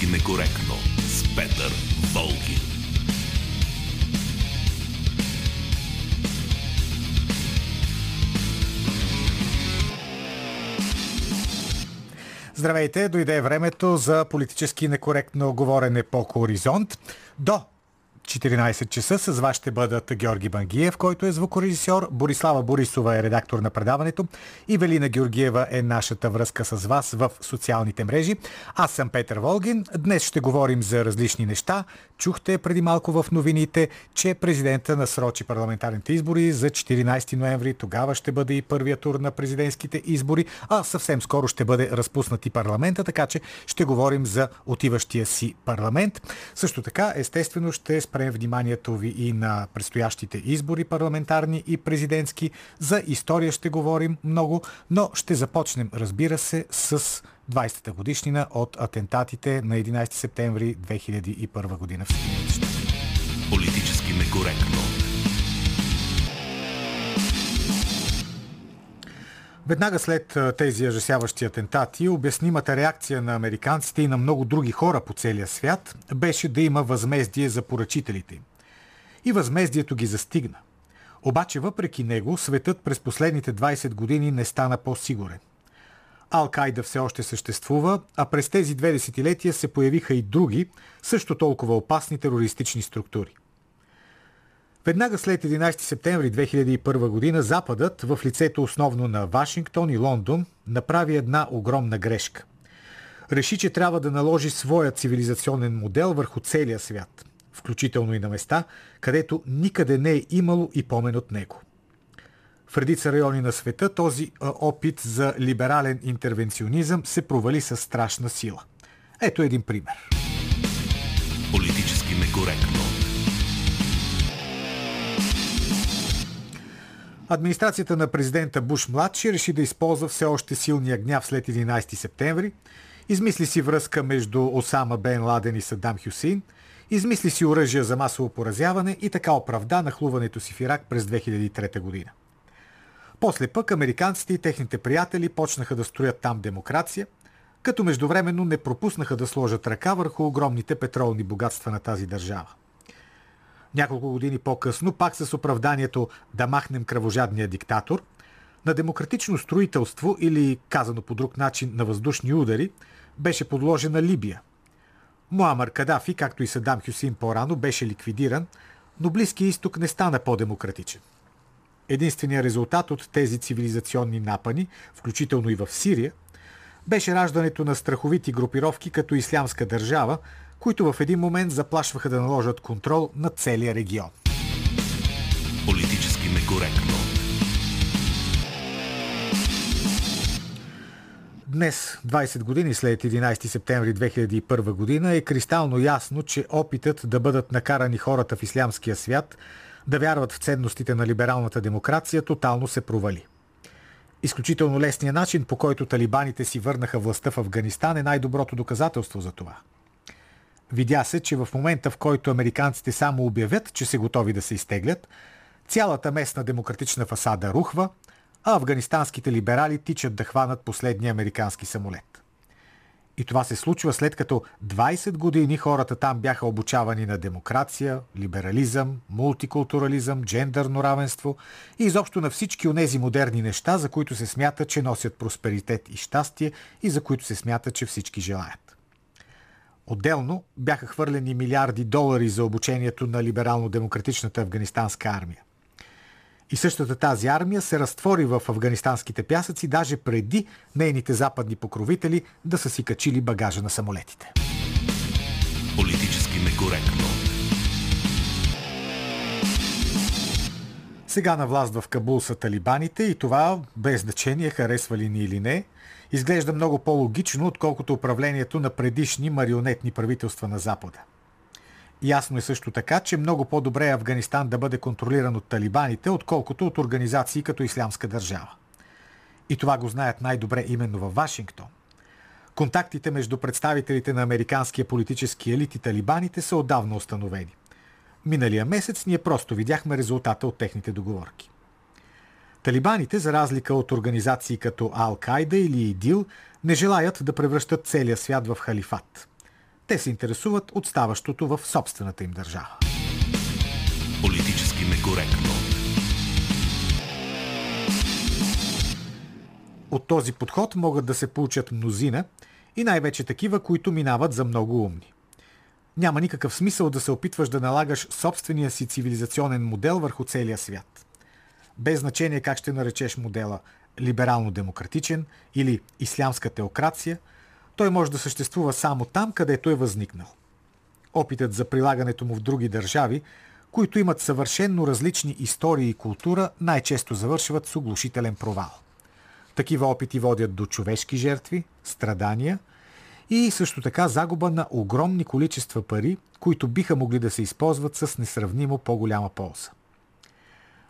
Политически некоректно с Петър Волгин. Здравейте, дойде времето за политически некоректно говорене по хоризонт. До 14 часа с вас ще бъдат Георги Бангиев, който е звукорежисьор, Борислава Борисова е редактор на предаването и Велина Георгиева е нашата връзка с вас в социалните мрежи. Аз съм Петър Волгин. Днес ще говорим за различни неща. Чухте преди малко в новините, че президента насрочи парламентарните избори за 14 ноември. Тогава ще бъде и първия тур на президентските избори, а съвсем скоро ще бъде разпуснат и парламента, така че ще говорим за отиващия си парламент. Също така, естествено, ще спрем вниманието ви и на предстоящите избори парламентарни и президентски. За история ще говорим много, но ще започнем, разбира се, с 20-та годишнина от атентатите на 11 септември 2001 година в Политически некоректно. Веднага след тези ужасяващи атентати, обяснимата реакция на американците и на много други хора по целия свят беше да има възмездие за поръчителите И възмездието ги застигна. Обаче въпреки него, светът през последните 20 години не стана по-сигурен. Ал-Кайда все още съществува, а през тези две десетилетия се появиха и други, също толкова опасни терористични структури. Веднага след 11 септември 2001 година Западът, в лицето основно на Вашингтон и Лондон, направи една огромна грешка. Реши, че трябва да наложи своя цивилизационен модел върху целия свят, включително и на места, където никъде не е имало и помен от него. В редица райони на света този опит за либерален интервенционизъм се провали със страшна сила. Ето един пример. Политически некоректно. Администрацията на президента Буш младши реши да използва все още силния гняв след 11 септември, измисли си връзка между Осама Бен Ладен и Садам Хюсин, измисли си оръжия за масово поразяване и така оправда нахлуването си в Ирак през 2003 година. После пък американците и техните приятели почнаха да строят там демокрация, като междувременно не пропуснаха да сложат ръка върху огромните петролни богатства на тази държава. Няколко години по-късно, пак с оправданието да махнем кръвожадния диктатор, на демократично строителство или, казано по друг начин, на въздушни удари, беше подложена Либия. Муамар Кадафи, както и Садам Хюсин по-рано, беше ликвидиран, но Близкия изток не стана по-демократичен. Единственият резултат от тези цивилизационни напани, включително и в Сирия, беше раждането на страховити групировки като Ислямска държава, които в един момент заплашваха да наложат контрол на целия регион. Политически некоректно. Днес, 20 години след 11 септември 2001 година, е кристално ясно, че опитът да бъдат накарани хората в ислямския свят да вярват в ценностите на либералната демокрация тотално се провали. Изключително лесният начин, по който талибаните си върнаха властта в Афганистан е най-доброто доказателство за това – Видя се, че в момента, в който американците само обявят, че са готови да се изтеглят, цялата местна демократична фасада рухва, а афганистанските либерали тичат да хванат последния американски самолет. И това се случва след като 20 години хората там бяха обучавани на демокрация, либерализъм, мултикултурализъм, джендърно равенство и изобщо на всички онези модерни неща, за които се смята, че носят просперитет и щастие и за които се смята, че всички желаят. Отделно бяха хвърлени милиарди долари за обучението на либерално-демократичната афганистанска армия. И същата тази армия се разтвори в афганистанските пясъци даже преди нейните западни покровители да са си качили багажа на самолетите. Политически некоректно. Сега на власт в Кабул са талибаните и това, без значение харесва ли ни или не – изглежда много по-логично, отколкото управлението на предишни марионетни правителства на Запада. Ясно е също така, че много по-добре е Афганистан да бъде контролиран от талибаните, отколкото от организации като Ислямска държава. И това го знаят най-добре именно във Вашингтон. Контактите между представителите на американския политически елит и талибаните са отдавна установени. Миналия месец ние просто видяхме резултата от техните договорки. Талибаните, за разлика от организации като Ал-Кайда или ИДИЛ, не желаят да превръщат целия свят в халифат. Те се интересуват от ставащото в собствената им държава. Политически некоректно. От този подход могат да се получат мнозина и най-вече такива, които минават за много умни. Няма никакъв смисъл да се опитваш да налагаш собствения си цивилизационен модел върху целия свят. Без значение как ще наречеш модела либерално-демократичен или ислямска теокрация, той може да съществува само там, където е възникнал. Опитът за прилагането му в други държави, които имат съвършенно различни истории и култура, най-често завършват с оглушителен провал. Такива опити водят до човешки жертви, страдания и също така загуба на огромни количества пари, които биха могли да се използват с несравнимо по-голяма полза.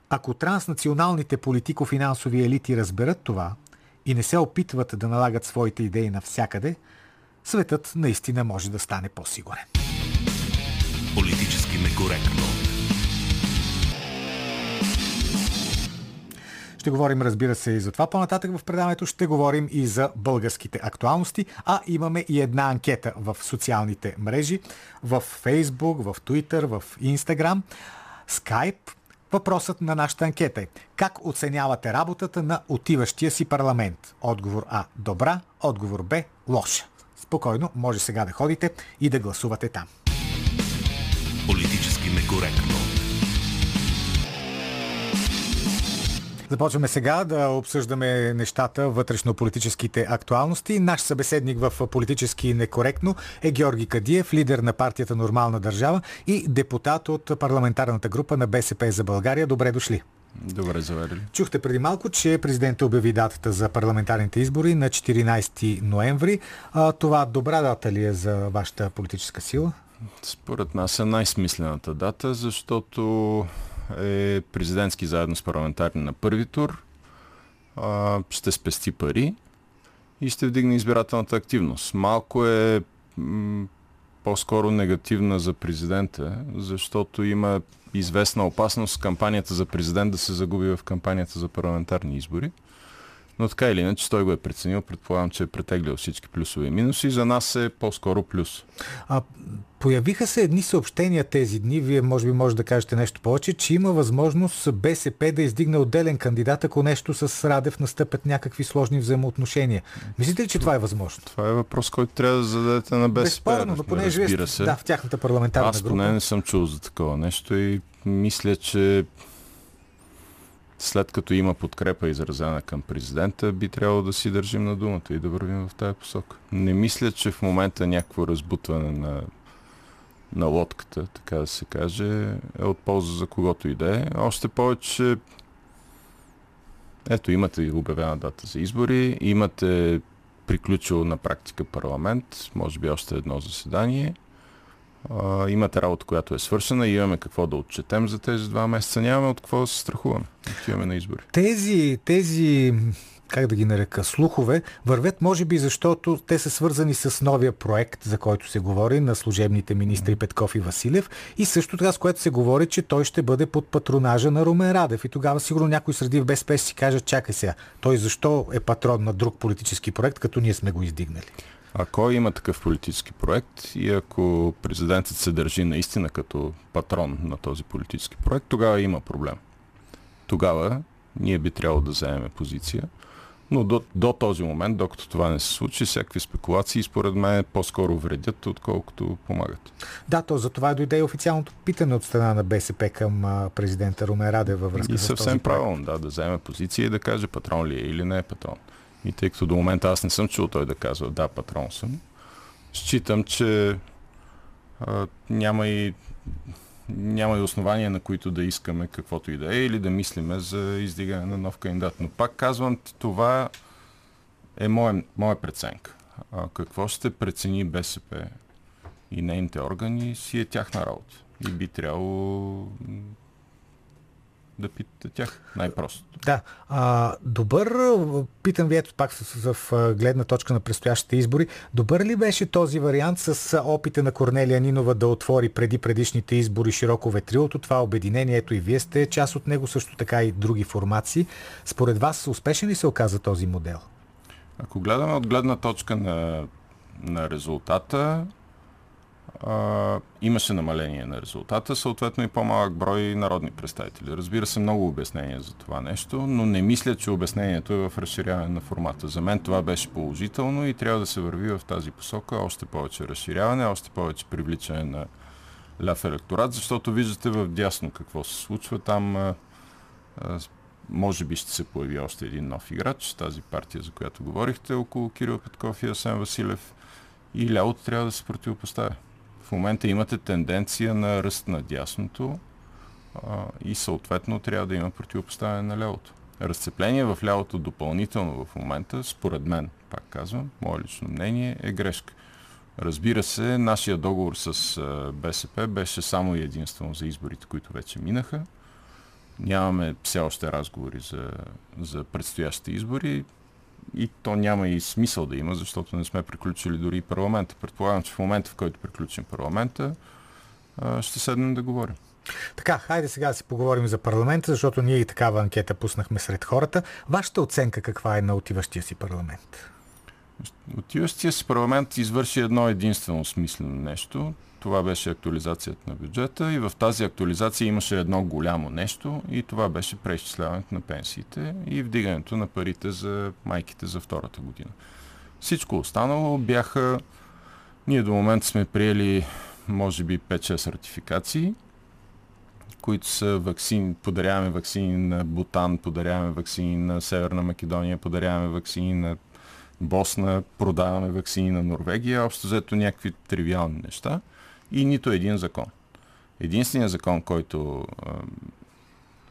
Ако транснационалните политико-финансови елити разберат това и не се опитват да налагат своите идеи навсякъде, светът наистина може да стане по-сигурен. Политически некоректно. Ще говорим, разбира се, и за това по-нататък в предаването. Ще говорим и за българските актуалности, а имаме и една анкета в социалните мрежи, в Facebook, в Twitter, в Instagram, Skype. Въпросът на нашата анкета е как оценявате работата на отиващия си парламент? Отговор А – добра, отговор Б – лоша. Спокойно, може сега да ходите и да гласувате там. Политически некоректно. Започваме сега да обсъждаме нещата, вътрешно-политическите актуалности. Наш събеседник в политически некоректно е Георги Кадиев, лидер на партията Нормална държава и депутат от парламентарната група на БСП за България. Добре дошли. Добре заведели. Чухте преди малко, че президентът обяви датата за парламентарните избори на 14 ноември. А, това добра дата ли е за вашата политическа сила? Според нас е най-смислената дата, защото е президентски заедно с парламентарни на първи тур, а, ще спести пари и ще вдигне избирателната активност. Малко е м- по-скоро негативна за президента, защото има известна опасност кампанията за президент да се загуби в кампанията за парламентарни избори. Но така или иначе той го е преценил. Предполагам, че е претеглял всички плюсове и минуси. За нас е по-скоро плюс. А, появиха се едни съобщения тези дни, вие може би може да кажете нещо повече, че има възможност БСП да издигне отделен кандидат, ако нещо с Радев настъпят някакви сложни взаимоотношения. Мислите ли, че това е възможно? Това е въпрос, който трябва да зададете на БСП. Безспорно, но понеже вие да, в тяхната парламентарна Аз група. поне не съм чул за такова нещо и мисля, че след като има подкрепа изразена към президента, би трябвало да си държим на думата и да вървим в тази посока. Не мисля, че в момента някакво разбутване на, на лодката, така да се каже, е от полза за когото и да е. Още повече, ето имате обявена дата за избори, имате приключил на практика парламент, може би още едно заседание – имате работа, която е свършена и имаме какво да отчетем за тези два месеца. Нямаме от какво да се страхуваме. Отиваме на избори. Тези, тези как да ги нарека, слухове, вървят може би защото те са свързани с новия проект, за който се говори на служебните министри Петков и Василев и също така с което се говори, че той ще бъде под патронажа на Румен Радев. И тогава сигурно някой среди в БСП си каже, чакай сега, той защо е патрон на друг политически проект, като ние сме го издигнали? Ако има такъв политически проект и ако президентът се държи наистина като патрон на този политически проект, тогава има проблем. Тогава ние би трябвало да вземем позиция. Но до, до този момент, докато това не се случи, всякакви спекулации според мен по-скоро вредят, отколкото помагат. Да, то за това дойде и официалното питане от страна на БСП към президента Румен Раде във връзка и с съвсем правилно, да, да вземе позиция и да каже патрон ли е или не е патрон. И тъй като до момента аз не съм чул той да казва да, патрон съм, считам, че а, няма и няма и основания, на които да искаме каквото и да е или да мислиме за издигане на нов кандидат. Но пак казвам, това е моя, моя преценка. А какво ще прецени БСП и нейните органи си е тяхна работа. И би трябвало да питате тях, най-просто. Да. А, добър, питам ви ето пак в, в, гледна точка на предстоящите избори, добър ли беше този вариант с опита на Корнелия Нинова да отвори преди предишните избори широко ветрилото, това обединение, ето и вие сте част от него, също така и други формации. Според вас успешен ли се оказа този модел? Ако гледаме от гледна точка на, на резултата, а, имаше намаление на резултата, съответно и по-малък брой народни представители. Разбира се, много обяснения за това нещо, но не мисля, че обяснението е в разширяване на формата. За мен това беше положително и трябва да се върви в тази посока. Още повече разширяване, още повече привличане на ляв електорат, защото виждате в дясно какво се случва. Там а, а, може би ще се появи още един нов играч, тази партия, за която говорихте, около Кирил Петков и Асен Василев. И лявото трябва да се противопоставя. В момента имате тенденция на ръст на дясното а, и съответно трябва да има противопоставяне на лявото. Разцепление в лявото допълнително в момента, според мен, пак казвам, мое лично мнение, е грешка. Разбира се, нашия договор с БСП беше само и единствено за изборите, които вече минаха. Нямаме все още разговори за, за предстоящите избори и то няма и смисъл да има, защото не сме приключили дори и парламента. Предполагам, че в момента, в който приключим парламента, ще седнем да говорим. Така, хайде сега да си поговорим за парламента, защото ние и такава анкета пуснахме сред хората. Вашата оценка каква е на отиващия си парламент? Отиващия си парламент извърши едно единствено смислено нещо. Това беше актуализацията на бюджета и в тази актуализация имаше едно голямо нещо и това беше преизчисляването на пенсиите и вдигането на парите за майките за втората година. Всичко останало бяха... Ние до момента сме приели може би 5-6 ратификации, които са вакцини, подаряваме вакцини на Бутан, подаряваме вакцини на Северна Македония, подаряваме вакцини на Босна, продаваме вакцини на Норвегия, общо взето някакви тривиални неща и нито един закон. Единственият закон, който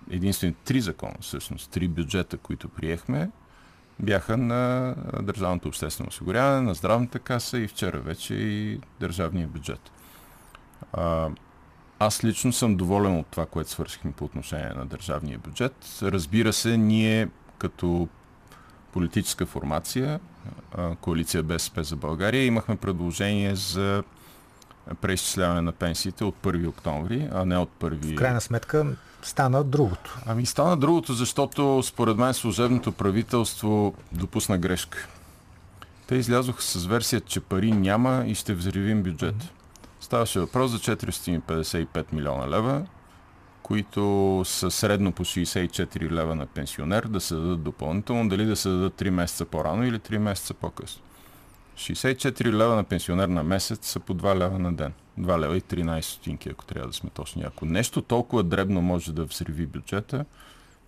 единствените три закона, всъщност три бюджета, които приехме, бяха на Държавното обществено осигуряване, на Здравната каса и вчера вече и държавния бюджет. Аз лично съм доволен от това, което свършихме по отношение на държавния бюджет. Разбира се, ние като политическа формация, коалиция БСП за България, имахме предложение за преизчисляване на пенсиите от 1 октомври, а не от 1... В крайна сметка стана другото. Ами стана другото, защото според мен служебното правителство допусна грешка. Те излязоха с версия, че пари няма и ще взривим бюджет. Ставаше въпрос за 455 милиона лева, които са средно по 64 лева на пенсионер, да се дадат допълнително, дали да се дадат 3 месеца по-рано или 3 месеца по-късно. 64 лева на пенсионер на месец са по 2 лева на ден. 2 лева и 13 стотинки, ако трябва да сме точни. Ако нещо толкова дребно може да взриви бюджета,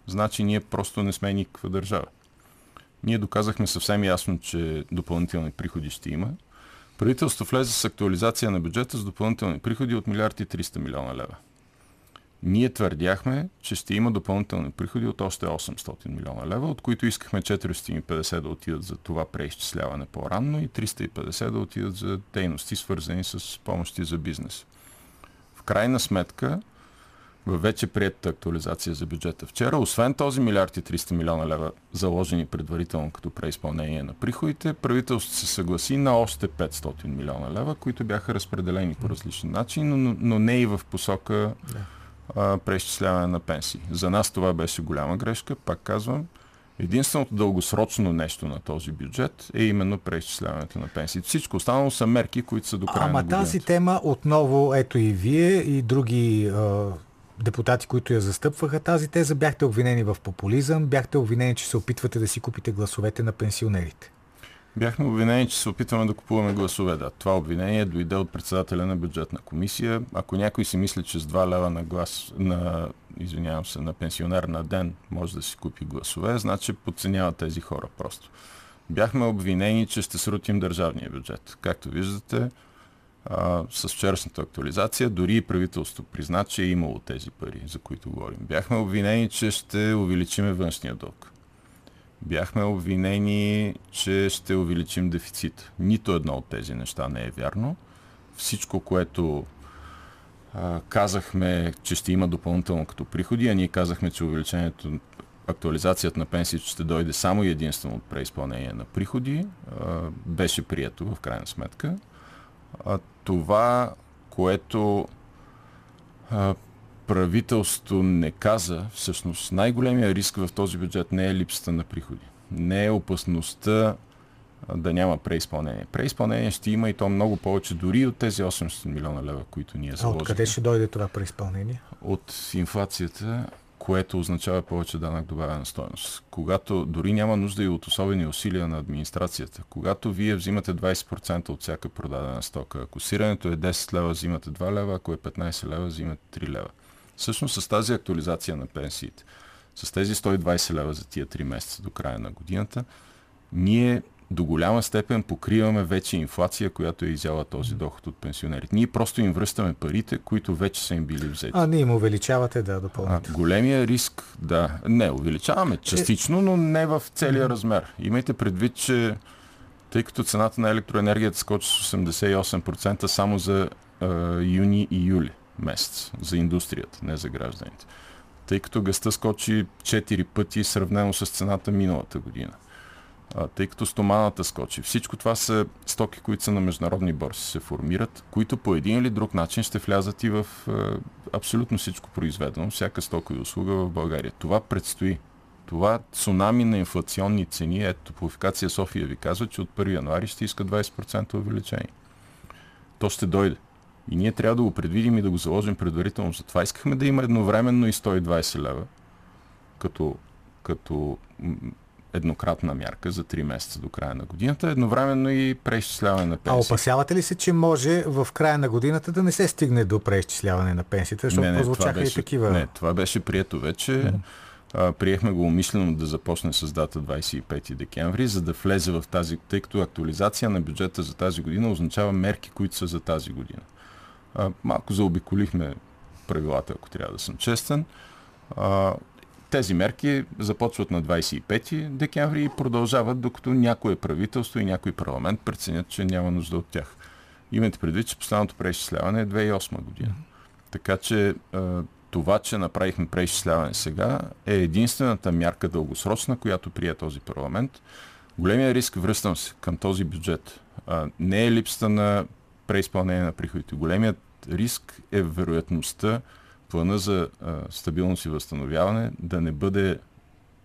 значи ние просто не сме никаква държава. Ние доказахме съвсем ясно, че допълнителни приходи ще има. Правителство влезе с актуализация на бюджета с допълнителни приходи от милиард и 300 милиона лева. Ние твърдяхме, че ще има допълнителни приходи от още 800 милиона лева, от които искахме 450 да отидат за това преизчисляване по-ранно и 350 да отидат за дейности, свързани с помощи за бизнес. В крайна сметка, във вече приятата актуализация за бюджета вчера, освен този милиард и 300 милиона лева, заложени предварително като преизпълнение на приходите, правителството се съгласи на още 500 милиона лева, които бяха разпределени по различен начин, но, но не и в посока преизчисляване на пенсии. За нас това беше голяма грешка, пак казвам. Единственото дългосрочно нещо на този бюджет е именно преизчисляването на пенсии. Всичко останало са мерки, които са до края Ама на годината. тази тема отново, ето и вие и други е, депутати, които я застъпваха тази теза, бяхте обвинени в популизъм, бяхте обвинени, че се опитвате да си купите гласовете на пенсионерите. Бяхме обвинени, че се опитваме да купуваме гласове. Да, това обвинение дойде от председателя на бюджетна комисия. Ако някой си мисли, че с 2 лева на глас, на, извинявам се, на пенсионер на ден може да си купи гласове, значи подценява тези хора просто. Бяхме обвинени, че ще срутим държавния бюджет. Както виждате, а, с вчерашната актуализация, дори и правителство призна, че е имало тези пари, за които говорим. Бяхме обвинени, че ще увеличиме външния дълг бяхме обвинени, че ще увеличим дефицит. Нито едно от тези неща не е вярно. Всичко, което а, казахме, че ще има допълнително като приходи, а ние казахме, че увеличението, актуализацията на пенсиите ще дойде само и единствено от преизпълнение на приходи, а, беше прието в крайна сметка. А, това, което а, правителството не каза, всъщност най-големия риск в този бюджет не е липсата на приходи. Не е опасността а, да няма преизпълнение. Преизпълнение ще има и то много повече, дори от тези 800 милиона лева, които ние А заложихме. откъде ще дойде това преизпълнение? От инфлацията, което означава повече данък добавена стоеност. Когато дори няма нужда и от особени усилия на администрацията, когато вие взимате 20% от всяка продадена стока, ако сирането е 10 лева, взимате 2 лева, ако е 15 лева, взимате 3 лева. Всъщност с тази актуализация на пенсиите, с тези 120 лева за тия 3 месеца до края на годината, ние до голяма степен покриваме вече инфлация, която е изяла този доход от пенсионерите. Ние просто им връщаме парите, които вече са им били взети. А, не им увеличавате, да, допълнително. големия риск, да, не, увеличаваме частично, но не в целия размер. Имайте предвид, че тъй като цената на електроенергията скочи с 88% само за а, юни и юли месец, за индустрията, не за гражданите. Тъй като гъста скочи 4 пъти сравнено с цената миналата година. Тъй като стоманата скочи. Всичко това са стоки, които са на международни борси, се формират, които по един или друг начин ще влязат и в е, абсолютно всичко произведено, всяка стока и услуга в България. Това предстои. Това цунами на инфлационни цени, ето Топлофикация София ви казва, че от 1 януари ще иска 20% увеличение. То ще дойде. И ние трябва да го предвидим и да го заложим предварително. Затова искахме да има едновременно и 120 лева, като, като еднократна мярка за 3 месеца до края на годината, едновременно и преизчисляване на А пенсии. опасявате ли се, че може в края на годината да не се стигне до преизчисляване на пенсиите, защото това прозвучаха и беше, такива. Не, това беше прието вече. А, приехме го умишлено да започне с дата 25 декември, за да влезе в тази, тъй като актуализация на бюджета за тази година означава мерки, които са за тази година. Малко заобиколихме правилата, ако трябва да съм честен. Тези мерки започват на 25 декември и продължават, докато някое правителство и някой парламент преценят, че няма нужда от тях. Имайте предвид, че последното преизчисляване е 2008 година. Така че това, че направихме преизчисляване сега, е единствената мярка дългосрочна, която прие този парламент. Големия риск, връщам се към този бюджет, не е липсата на преизпълнение на приходите. Големият риск е вероятността плана за а, стабилност и възстановяване да не бъде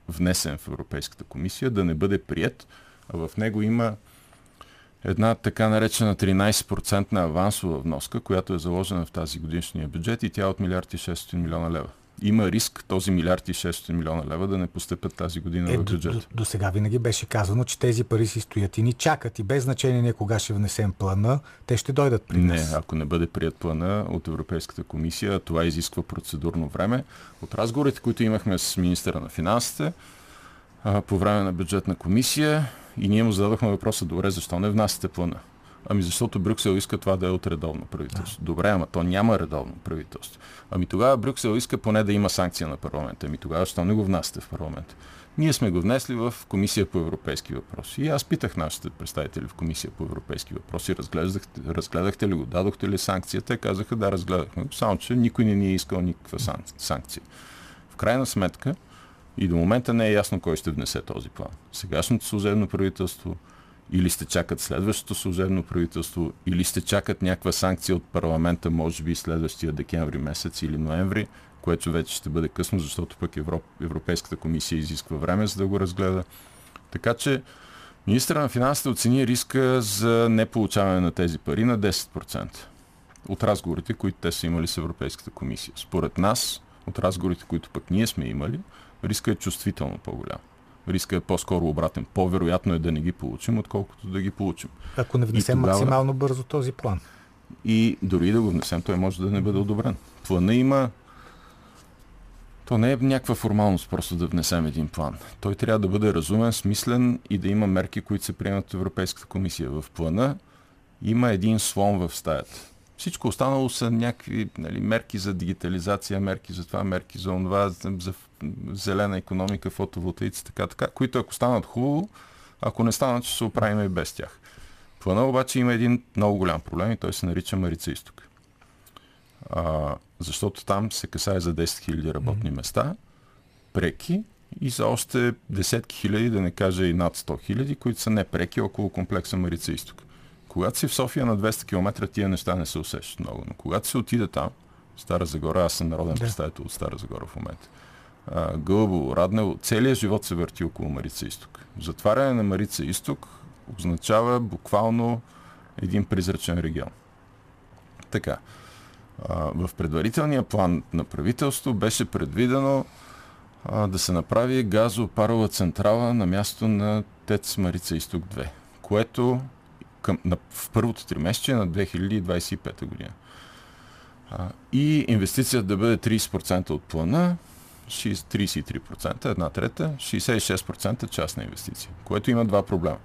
внесен в Европейската комисия, да не бъде прият, а в него има една така наречена 13% на авансова вноска, която е заложена в тази годишния бюджет и тя е от милиард и 600 милиона лева. Има риск този милиард и 600 милиона лева да не постъпят тази година Е, в до, до, бюджет. до сега винаги беше казано, че тези пари си стоят и ни чакат и без значение ние кога ще внесем плана, те ще дойдат при Не, нас. ако не бъде прият плана от Европейската комисия, това изисква процедурно време. От разговорите, които имахме с министъра на финансите по време на бюджетна комисия и ние му зададохме въпроса, добре, защо не внасяте плана? Ами защото Брюксел иска това да е от редовно правителство. Добре, ама то няма редовно правителство. Ами тогава Брюксел иска поне да има санкция на парламента. Ами тогава защо не го внасяте в парламента? Ние сме го внесли в Комисия по европейски въпроси. И аз питах нашите представители в Комисия по европейски въпроси, разгледахте, разгледахте ли го, дадохте ли санкция? Те казаха, да, разгледахме го, само че никой не ни е искал никаква сан- санкция. В крайна сметка, и до момента не е ясно кой ще внесе този план. Сегашното служебно правителство, или ще чакат следващото служебно правителство, или ще чакат някаква санкция от парламента, може би следващия декември месец или ноември, което вече ще бъде късно, защото пък Европ... Европейската комисия изисква време за да го разгледа. Така че министра на финансите оцени риска за неполучаване на тези пари на 10% от разговорите, които те са имали с Европейската комисия. Според нас, от разговорите, които пък ние сме имали, риска е чувствително по-голям. Риска е по-скоро обратен. По-вероятно е да не ги получим, отколкото да ги получим. Ако не внесем тогава- максимално бързо този план. И дори да го внесем, той може да не бъде одобрен. Плана има... То не е някаква формалност просто да внесем един план. Той трябва да бъде разумен, смислен и да има мерки, които се приемат от Европейската комисия. В плана има един слон в стаята. Всичко останало са някакви нали, мерки за дигитализация, мерки за това, мерки за това, за, зелена економика, фотоволтаици, така, така, които ако станат хубаво, ако не станат, ще се оправим и без тях. Плана обаче има един много голям проблем и той се нарича Марица Изток. А, защото там се касае за 10 000 работни места, преки и за още десетки хиляди, да не кажа и над 100 хиляди, които са непреки около комплекса Марица Изток. Когато си в София на 200 км, тия неща не се усещат много. Но когато се отиде там, Стара Загора, аз съм народен Да. представител от Стара Загора в момента. А, Гълбово, Раднево, целият живот се върти около Марица Изток. Затваряне на Марица Изток означава буквално един призрачен регион. Така. В предварителния план на правителство беше предвидено да се направи газопарова централа на място на ТЕЦ Марица Изток 2, което към, на, в първото тримесечие на 2025 година. А, и инвестицията да бъде 30% от плана, 33%, една трета, 66% частна инвестиция, което има два проблема.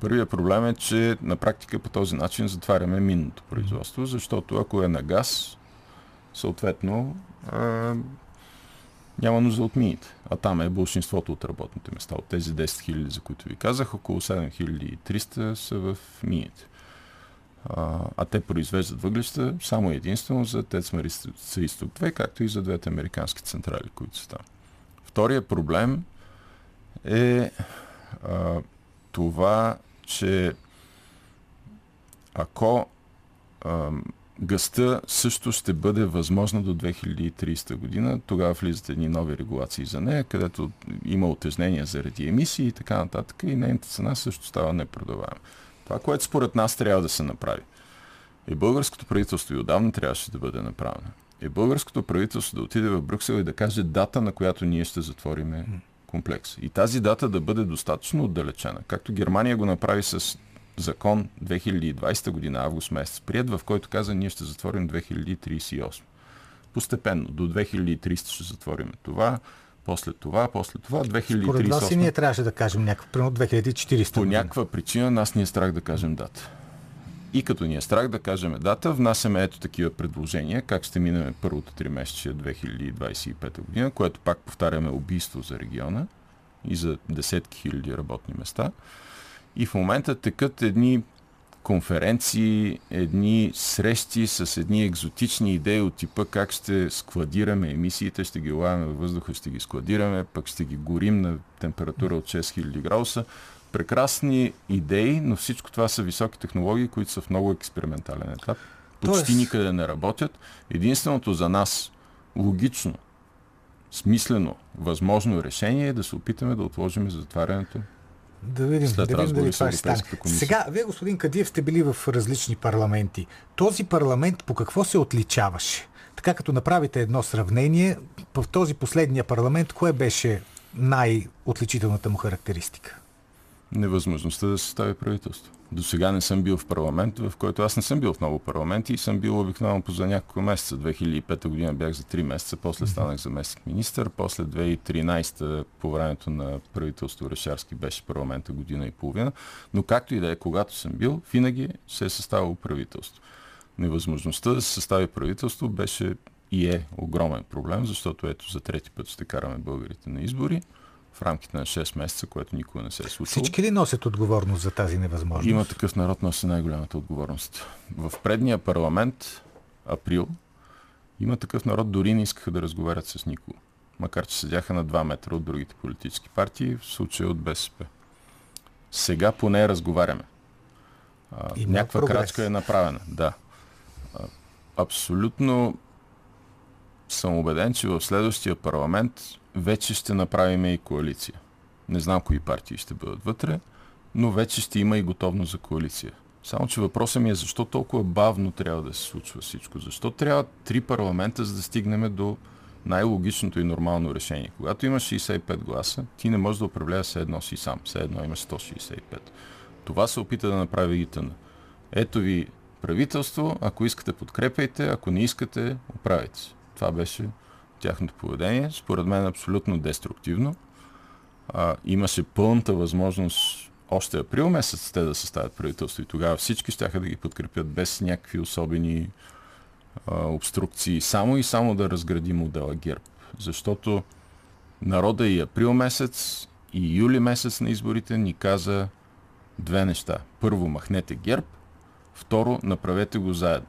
Първият проблем е, че на практика по този начин затваряме минното производство, защото ако е на газ, съответно няма нужда от мините. А там е большинството от работните места. От тези 10 000, за които ви казах, около 7300 са в мините. А, а те произвеждат въглища само единствено за ТЕЦ Марица Изток 2, както и за двете американски централи, които са там. Втория проблем е а, това, че ако гъста също ще бъде възможна до 2030 година, тогава влизат едни нови регулации за нея, където има отежнения заради емисии и така нататък и нейната цена също става непродаваема. Това, което според нас трябва да се направи, е българското правителство и отдавна трябваше да бъде направено. Е българското правителство да отиде в Брюксел и да каже дата, на която ние ще затвориме комплекс. И тази дата да бъде достатъчно отдалечена. Както Германия го направи с закон 2020 година, август месец, прият, в който каза, ние ще затворим 2038. Постепенно, до 2300 ще затворим това, после това, после това, 2038. Според вас и ние трябваше да кажем някакво, примерно 2400. По някаква причина нас ни е страх да кажем дата. И като ни е страх да кажем дата, внасяме ето такива предложения, как ще минем първото три месече 2025 година, което пак повтаряме убийство за региона и за десетки хиляди работни места. И в момента текат едни конференции, едни срещи с едни екзотични идеи от типа как ще складираме емисиите, ще ги лавяме във въздуха, ще ги складираме, пък ще ги горим на температура от 6000 градуса. Прекрасни идеи, но всичко това са високи технологии, които са в много експериментален етап. Почти Тоест... никъде не работят. Единственото за нас логично, смислено, възможно решение е да се опитаме да отложим затварянето да видим, След да видим дали това ще стане. Сега, вие, господин Кадиев, сте били в различни парламенти. Този парламент по какво се отличаваше? Така като направите едно сравнение, в този последния парламент, кое беше най-отличителната му характеристика? Невъзможността да се стави правителство. До сега не съм бил в парламент, в който аз не съм бил в много парламенти и съм бил обикновено по за няколко месеца. 2005 година бях за 3 месеца, после станах заместник министър, после 2013 по времето на правителство Решарски беше парламента година и половина. Но както и да е, когато съм бил, винаги се е съставило правителство. Невъзможността да се състави правителство беше и е огромен проблем, защото ето за трети път ще караме българите на избори в рамките на 6 месеца, което никога не се е случило. Всички ли носят отговорност за тази невъзможност? Има такъв народ, носи най-голямата отговорност. В предния парламент, април, има такъв народ, дори не искаха да разговарят с никого. Макар, че седяха на 2 метра от другите политически партии, в случая от БСП. Сега поне разговаряме. А, някаква прогрес. крачка е направена. Да. А, абсолютно съм убеден, че в следващия парламент вече ще направим и коалиция. Не знам кои партии ще бъдат вътре, но вече ще има и готовност за коалиция. Само, че въпросът ми е защо толкова бавно трябва да се случва всичко? Защо трябва три парламента, за да стигнем до най-логичното и нормално решение? Когато имаш 65 гласа, ти не можеш да управляваш все едно си сам. Все едно имаш 165. Това се опита да направи ИТН. Ето ви правителство, ако искате подкрепяйте, ако не искате, оправите се. Това беше тяхното поведение. Според мен абсолютно деструктивно. А, имаше пълната възможност още април месец те да съставят правителство и тогава всички ще да ги подкрепят без някакви особени а, обструкции, само и само да разгради модела ГЕРБ. Защото народа и април месец и юли месец на изборите ни каза две неща. Първо, махнете ГЕРБ, второ, направете го заедно.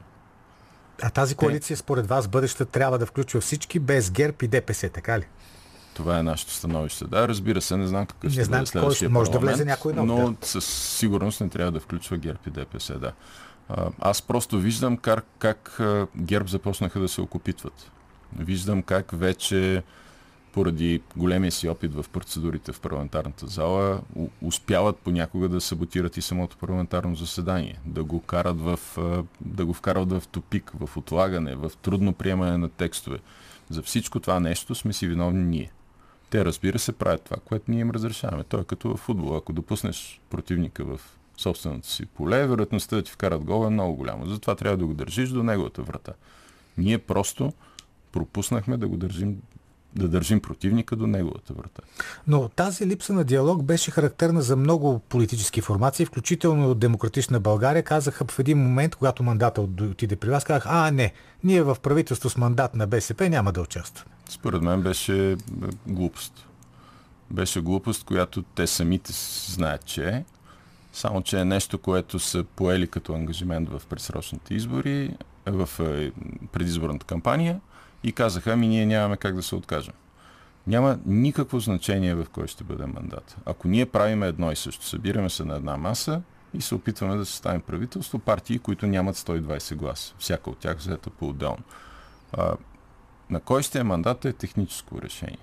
А тази коалиция, според вас, бъдеща трябва да включва всички без ГЕРБ и ДПС, така ли? Това е нашето становище. Да, разбира се, не знам какъв ще бъде следващия може да влезе някой нов, но да. със сигурност не трябва да включва ГЕРБ и ДПС, да. Аз просто виждам как, как ГЕРБ започнаха да се окупитват. Виждам как вече поради големия си опит в процедурите в парламентарната зала, успяват понякога да саботират и самото парламентарно заседание, да го карат в, да го вкарат в тупик, в отлагане, в трудно приемане на текстове. За всичко това нещо сме си виновни ние. Те, разбира се, правят това, което ние им разрешаваме. То е като в футбол. Ако допуснеш противника в собственото си поле, вероятността да ти вкарат гол е много голяма. Затова трябва да го държиш до неговата врата. Ние просто пропуснахме да го държим да държим противника до неговата врата. Но тази липса на диалог беше характерна за много политически формации, включително Демократична България. Казаха в един момент, когато мандата отиде при вас, казах, а не, ние в правителство с мандат на БСП няма да участваме. Според мен беше е, глупост. Беше глупост, която те самите знаят, че е. Само, че е нещо, което са поели като ангажимент в предсрочните избори, в е, предизборната кампания и казаха, ами ние нямаме как да се откажем. Няма никакво значение в кой ще бъде мандат. Ако ние правиме едно и също, събираме се на една маса и се опитваме да съставим правителство, партии, които нямат 120 гласа. Всяка от тях взета по-отделно. на кой ще е мандат е техническо решение.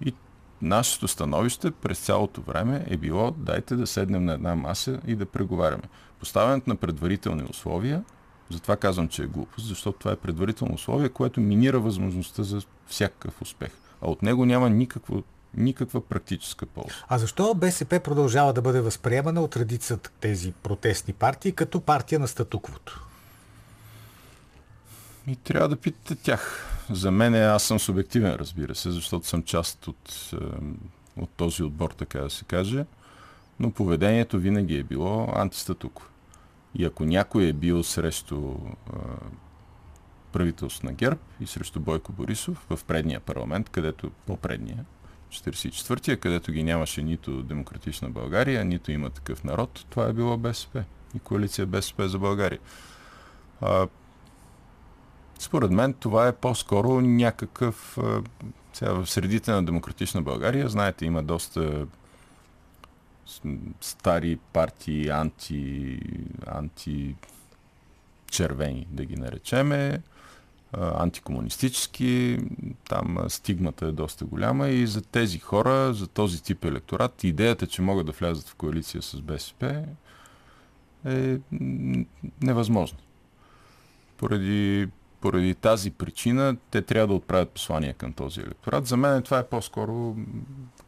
И нашето становище през цялото време е било дайте да седнем на една маса и да преговаряме. Поставянето на предварителни условия затова казвам, че е глупост, защото това е предварително условие, което минира възможността за всякакъв успех. А от него няма никакво, никаква практическа полза. А защо БСП продължава да бъде възприемана от редицата тези протестни партии като партия на статуквото? И трябва да питате тях. За мен аз съм субективен, разбира се, защото съм част от, от този отбор, така да се каже. Но поведението винаги е било антистатукво. И ако някой е бил срещу правителство на ГЕРБ и срещу Бойко Борисов в предния парламент, където по-предния, 44-я, където ги нямаше нито Демократична България, нито има такъв народ, това е било БСП и коалиция БСП за България. А, според мен това е по-скоро някакъв... А, сега в средите на Демократична България, знаете, има доста стари партии, анти, анти червени, да ги наречеме, антикомунистически, там стигмата е доста голяма и за тези хора, за този тип електорат, идеята, че могат да влязат в коалиция с БСП е невъзможно. Поради поради тази причина те трябва да отправят послания към този електорат. За мен това е по-скоро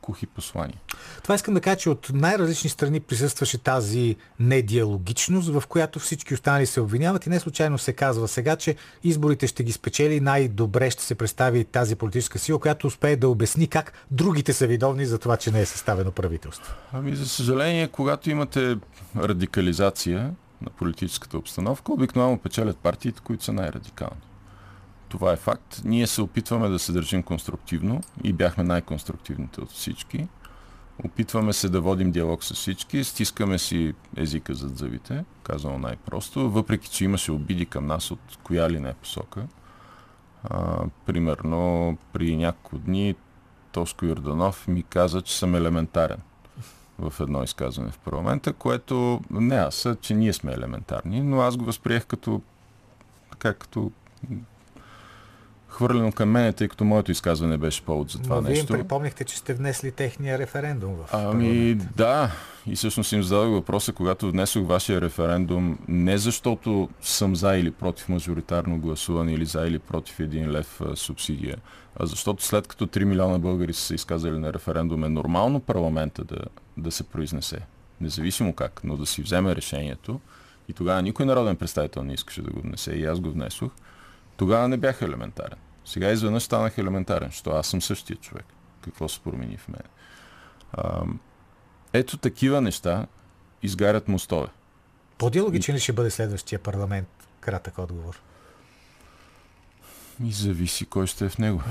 кухи послания. Това искам да кажа, че от най-различни страни присъстваше тази недиалогичност, в която всички останали се обвиняват и не случайно се казва сега, че изборите ще ги спечели най-добре ще се представи тази политическа сила, която успее да обясни как другите са видовни за това, че не е съставено правителство. Ами, за съжаление, когато имате радикализация, на политическата обстановка, обикновено печелят партиите, които са най-радикални. Това е факт. Ние се опитваме да се държим конструктивно и бяхме най-конструктивните от всички. Опитваме се да водим диалог с всички, стискаме си езика зад зъбите, казано най-просто, въпреки че имаше обиди към нас от коя ли не е посока. А, примерно, при няколко дни Тошко Йорданов ми каза, че съм елементарен в едно изказване в парламента, което не аз, че ние сме елементарни, но аз го възприех като така като хвърлено към мене, тъй като моето изказване беше повод за това Но нещо. вие припомнихте, че сте внесли техния референдум в Ами да, и всъщност им зададох въпроса, когато внесох вашия референдум, не защото съм за или против мажоритарно гласуване или за или против един лев а, субсидия, а защото след като 3 милиона българи са се изказали на референдум, е нормално парламента да, да се произнесе, независимо как, но да си вземе решението. И тогава никой народен представител не искаше да го внесе и аз го внесох. Тогава не бях елементарен. Сега изведнъж станах елементарен, защото аз съм същия човек. Какво се промени в мен? А, ето такива неща изгарят мостове. По-диалогичен ли ще бъде следващия парламент? Кратък отговор. И зависи кой ще е в него.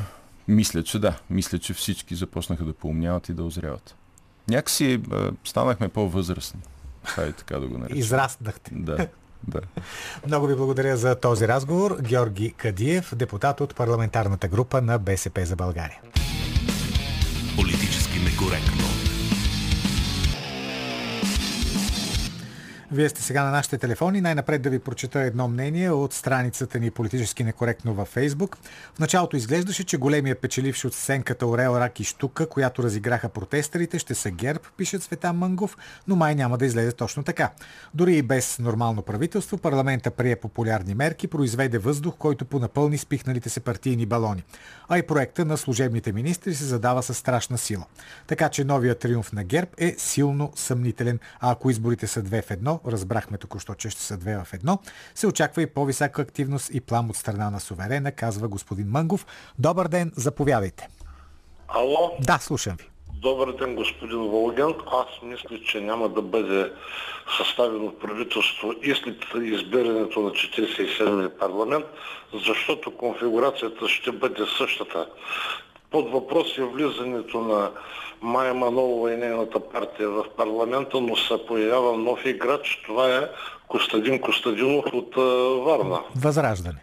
Мисля, че да. Мисля, че всички започнаха да поумняват и да озряват. Някакси а, станахме по-възрастни. Хайде така да го наречем. Израснахте. Да. Да. Много ви благодаря за този разговор. Георги Кадиев, депутат от парламентарната група на БСП за България. Политически некоректно. Вие сте сега на нашите телефони. Най-напред да ви прочета едно мнение от страницата ни политически некоректно във Фейсбук. В началото изглеждаше, че големия печеливши от сценката Орел Рак и Штука, която разиграха протестърите, ще са герб, пише Цветан Мангов, но май няма да излезе точно така. Дори и без нормално правителство, парламента прие популярни мерки, произведе въздух, който понапълни спихналите се партийни балони. А и проекта на служебните министри се задава със страшна сила. Така че новия триумф на ГЕРБ е силно съмнителен, а ако изборите са две в едно, разбрахме току-що, че ще са две в едно, се очаква и по-висока активност и плам от страна на суверена, казва господин Мънгов. Добър ден, заповядайте. Ало? Да, слушам ви. Добър ден, господин Волген. Аз мисля, че няма да бъде съставено правителство и след избирането на 47-ми парламент, защото конфигурацията ще бъде същата. Под въпрос е влизането на Майя Манолова и нейната партия в парламента, но се появява нов играч. Това е Костадин Костадинов от Варна. Възраждане.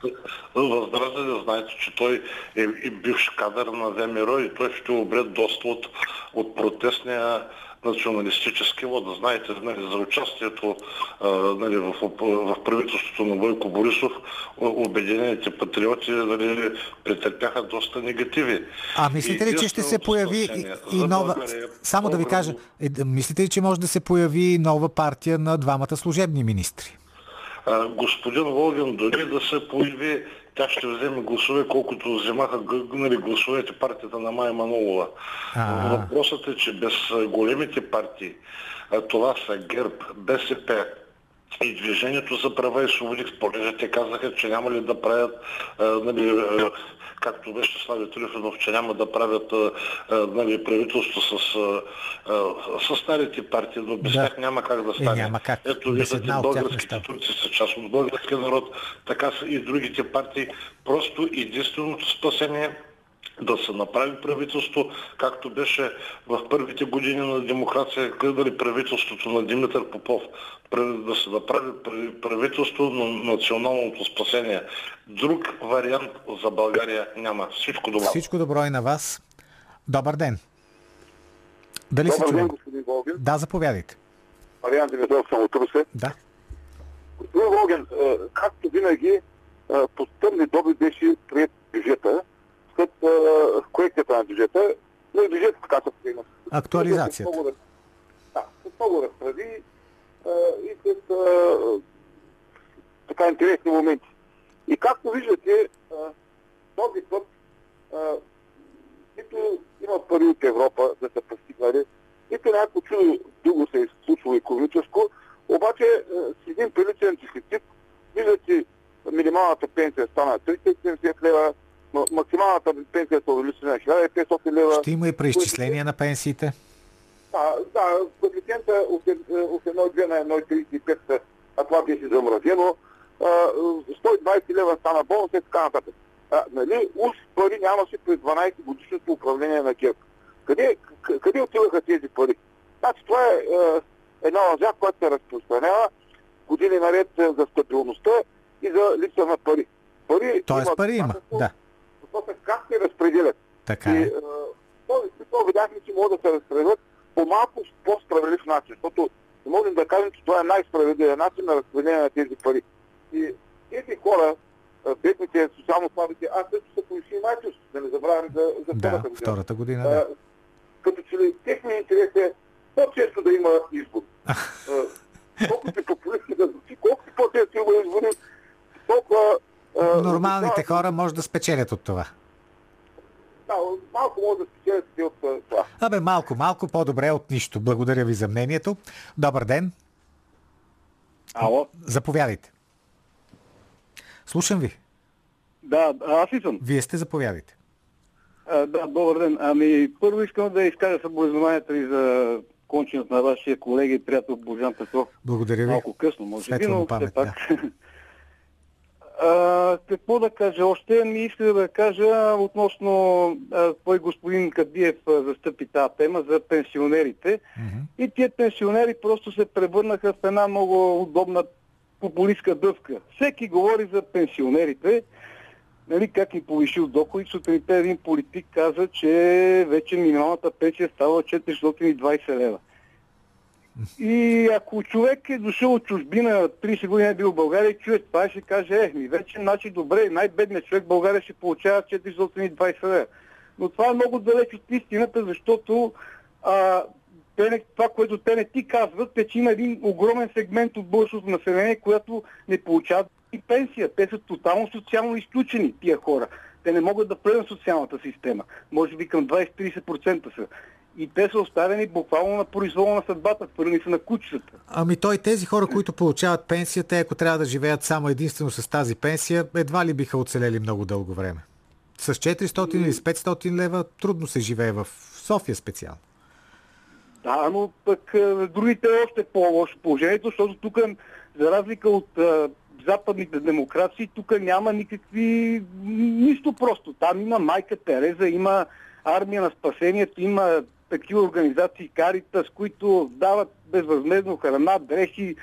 Възраждане, знаете, че той е и бивш кадър на ВМРО и той ще обре доста от, от протестния националистически лод. Знаете нали, за участието нали, в, в, правителството на Бойко Борисов, Обединените патриоти нали, претърпяха доста негативи. А мислите ли, че ще се появи и, и нова... Само да ви кажа, е, мислите ли, че може да се появи нова партия на двамата служебни министри? Господин Волгин, дори да се появи тя ще вземе гласове, колкото вземаха нали, гласовете партията на Майя Манолова. А-а. Въпросът е, че без големите партии, това са ГЕРБ, БСП, и Движението за права и свободи, понеже те казаха, че няма ли да правят нали, както беше Слави Трифонов, че няма да правят нали, правителство с, с старите партии, но без да. тях няма как да стане. Е, няма как. Ето виждате, българските турци са част от българския народ, така са и другите партии. Просто единственото спасение да се направи правителство, както беше в първите години на демокрация, дали правителството на Димитър Попов, да се направи правителство на националното спасение. Друг вариант за България няма. Всичко добро. Всичко добро и на вас. Добър ден. Дали Добър се ден, господин Волгин. Да, заповядайте. Мариан Димитров съм от Русе. Да. Господин Волгин, както винаги, по тъмни доби беше прият бюджета след корекцията на бюджета, но и бюджет така се приема. Актуализацията. Много, да, с много разправи и с така интересни моменти. И както виждате, този път нито има пари от Европа да се постигнали, нито някакво чудо друго се е случило економическо, обаче с един приличен дефицит, виждате, минималната пенсия стана 370 лева, максималната пенсия се увеличи на 1500 лева. Ще има и преизчисление на пенсиите? Да, да, коефициента от 1,2 на 1,35, а това беше замразено. 120 лева стана бонус и така нататък. А, нали, уж пари нямаше през 12 годишното управление на ГЕРБ. Къде, къде отиваха тези пари? Значи това е, е една лъжа, която се разпространява години наред за стабилността и за липса на пари. Пари Тоест пари има, да. Въпросът е как се разпределят. Така е. И, този смисъл видяхме, че могат да се разпределят по малко по-справедлив начин, защото можем да кажем, че това е най-справедливият начин на разпределение на тези пари. И тези хора, бедните, социално слабите, аз също се повиши майчество, да не забравяме за, за да, втората година. втората година, да. Като че ли техният интерес е по-често да има избор. колкото популистски да звучи, колкото по-често има избори, толкова Нормалните хора може да спечелят от това. Да, малко може да спечелят и от това. Абе, малко, малко по-добре от нищо. Благодаря ви за мнението. Добър ден. Ало. Заповядайте. Слушам ви. Да, аз съм? Вие сте, заповядайте. А, да, добър ден. Ами, първо искам да изкажа съболезнованията ви за кончината на вашия колега и приятел Божан Петров. Благодаря ви. Малко късно, може би, но памет, пак. Да. А, какво да кажа още? Ми иска да кажа относно той господин Кадиев застъпи тази тема за пенсионерите. Mm-hmm. И тия пенсионери просто се превърнаха в една много удобна популистка дъвка. Всеки говори за пенсионерите, нали, как ни повишил доход. Сутринта един политик каза, че вече минималната пенсия става 420 лева. И ако човек е дошъл от чужбина, 30 години е бил в България, чуе това и ще каже, е, ми вече, значи добре, най-бедният човек в България ще получава 420 лева. Но това е много далеч от истината, защото а, те не, това, което те не ти казват, е, че има един огромен сегмент от българското население, което не получават и пенсия. Те са тотално социално изключени, тия хора. Те не могат да влезат социалната система. Може би към 20-30% са. И те са оставени буквално на произвола на съдбата, хвърлени са на кучетата. Ами той тези хора, които получават пенсия, те ако трябва да живеят само единствено с тази пенсия, едва ли биха оцелели много дълго време. С 400 или с 500 лева трудно се живее в София специално. Да, но пък другите е още по-лошо положението, защото тук, за разлика от а, западните демокрации, тук няма никакви... нищо просто. Там има майка Тереза, има армия на спасението, има такива организации, карита, с които дават безвъзмезно храна, дрехи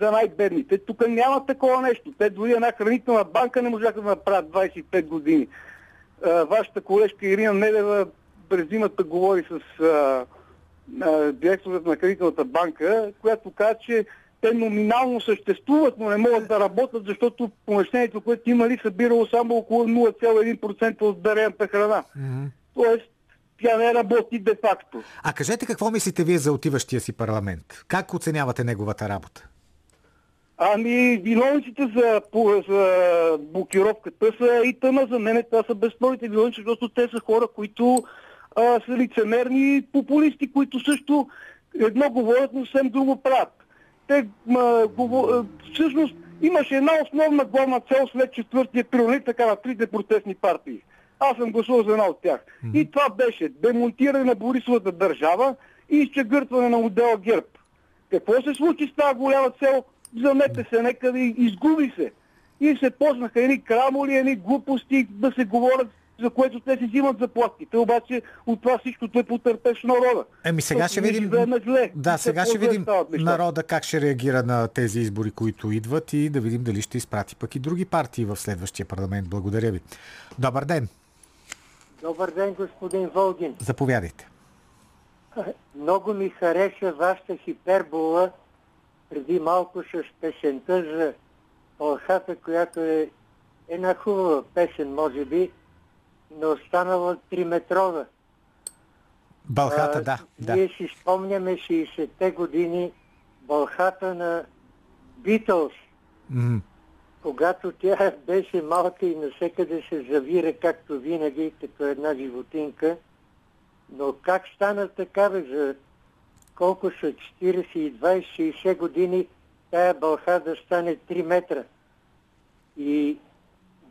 за най-бедните. Тук няма такова нещо. Те дори една хранителна банка не можаха да направят 25 години. А, вашата колежка Ирина Недева през зимата говори с а, директорът на хранителната банка, която каза, че те номинално съществуват, но не могат да работят, защото помещението, което имали, събирало само около 0,1% от дарената храна. Mm-hmm. Тоест, тя не работи де-факто. А кажете какво мислите вие за отиващия си парламент? Как оценявате неговата работа? Ами, виновниците за, за блокировката са и тъма за мен. Това са безспорните виновници, защото те са хора, които а, са лицемерни популисти, които също едно говорят, но съвсем друго правят. Те, ма, говор... всъщност, имаше една основна главна цел след 4 април, така на трите протестни партии. Аз съм гласувал за една от тях. Mm-hmm. И това беше демонтиране на Борисовата държава и изчегъртване на модела ГЕРБ. Какво се случи с тази голяма цел? Замете се, нека да изгуби се. И се почнаха едни крамоли, едни глупости да се говорят за което те си взимат заплатите. Обаче от това всичко той потърпеш народа. Еми сега ще видим. Да, сега ще видим народа как ще реагира на тези избори, които идват и да видим дали ще изпрати пък и други партии в следващия парламент. Благодаря ви. Добър ден. Добър ден, господин Волгин. Заповядайте. Много ми хареса вашата хипербола преди малко с песента за Олхата, която е една хубава песен, може би, но останала 3-метрова. Балхата, да, да. Ние си спомняме 60-те години Балхата на Битълс. Mm-hmm. Когато тя беше малка и насекъде се завира, както винаги, като една животинка. Но как стана такава за колко са 40 20, 60 години тая бълха да стане 3 метра? И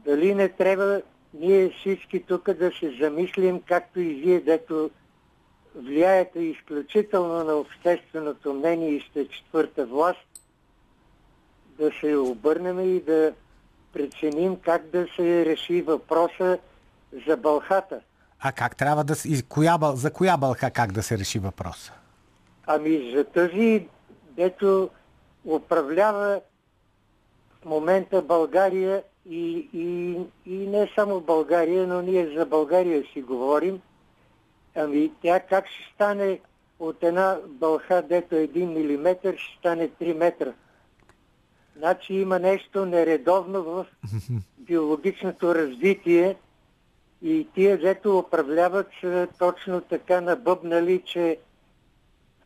дали не трябва ние всички тук да се замислим, както и вие, дето влияете изключително на общественото мнение и сте четвърта власт, да се обърнем и да преценим как да се реши въпроса за бълхата. А как трябва да се... Коя, за коя бълха как да се реши въпроса? Ами за тази, дето управлява в момента България и, и, и не само България, но ние за България си говорим. Ами тя как ще стане от една бълха, дето 1 мм, ще стане 3 метра. Значи има нещо нередовно в биологичното развитие и тия, дето управляват, са точно така набъбнали, че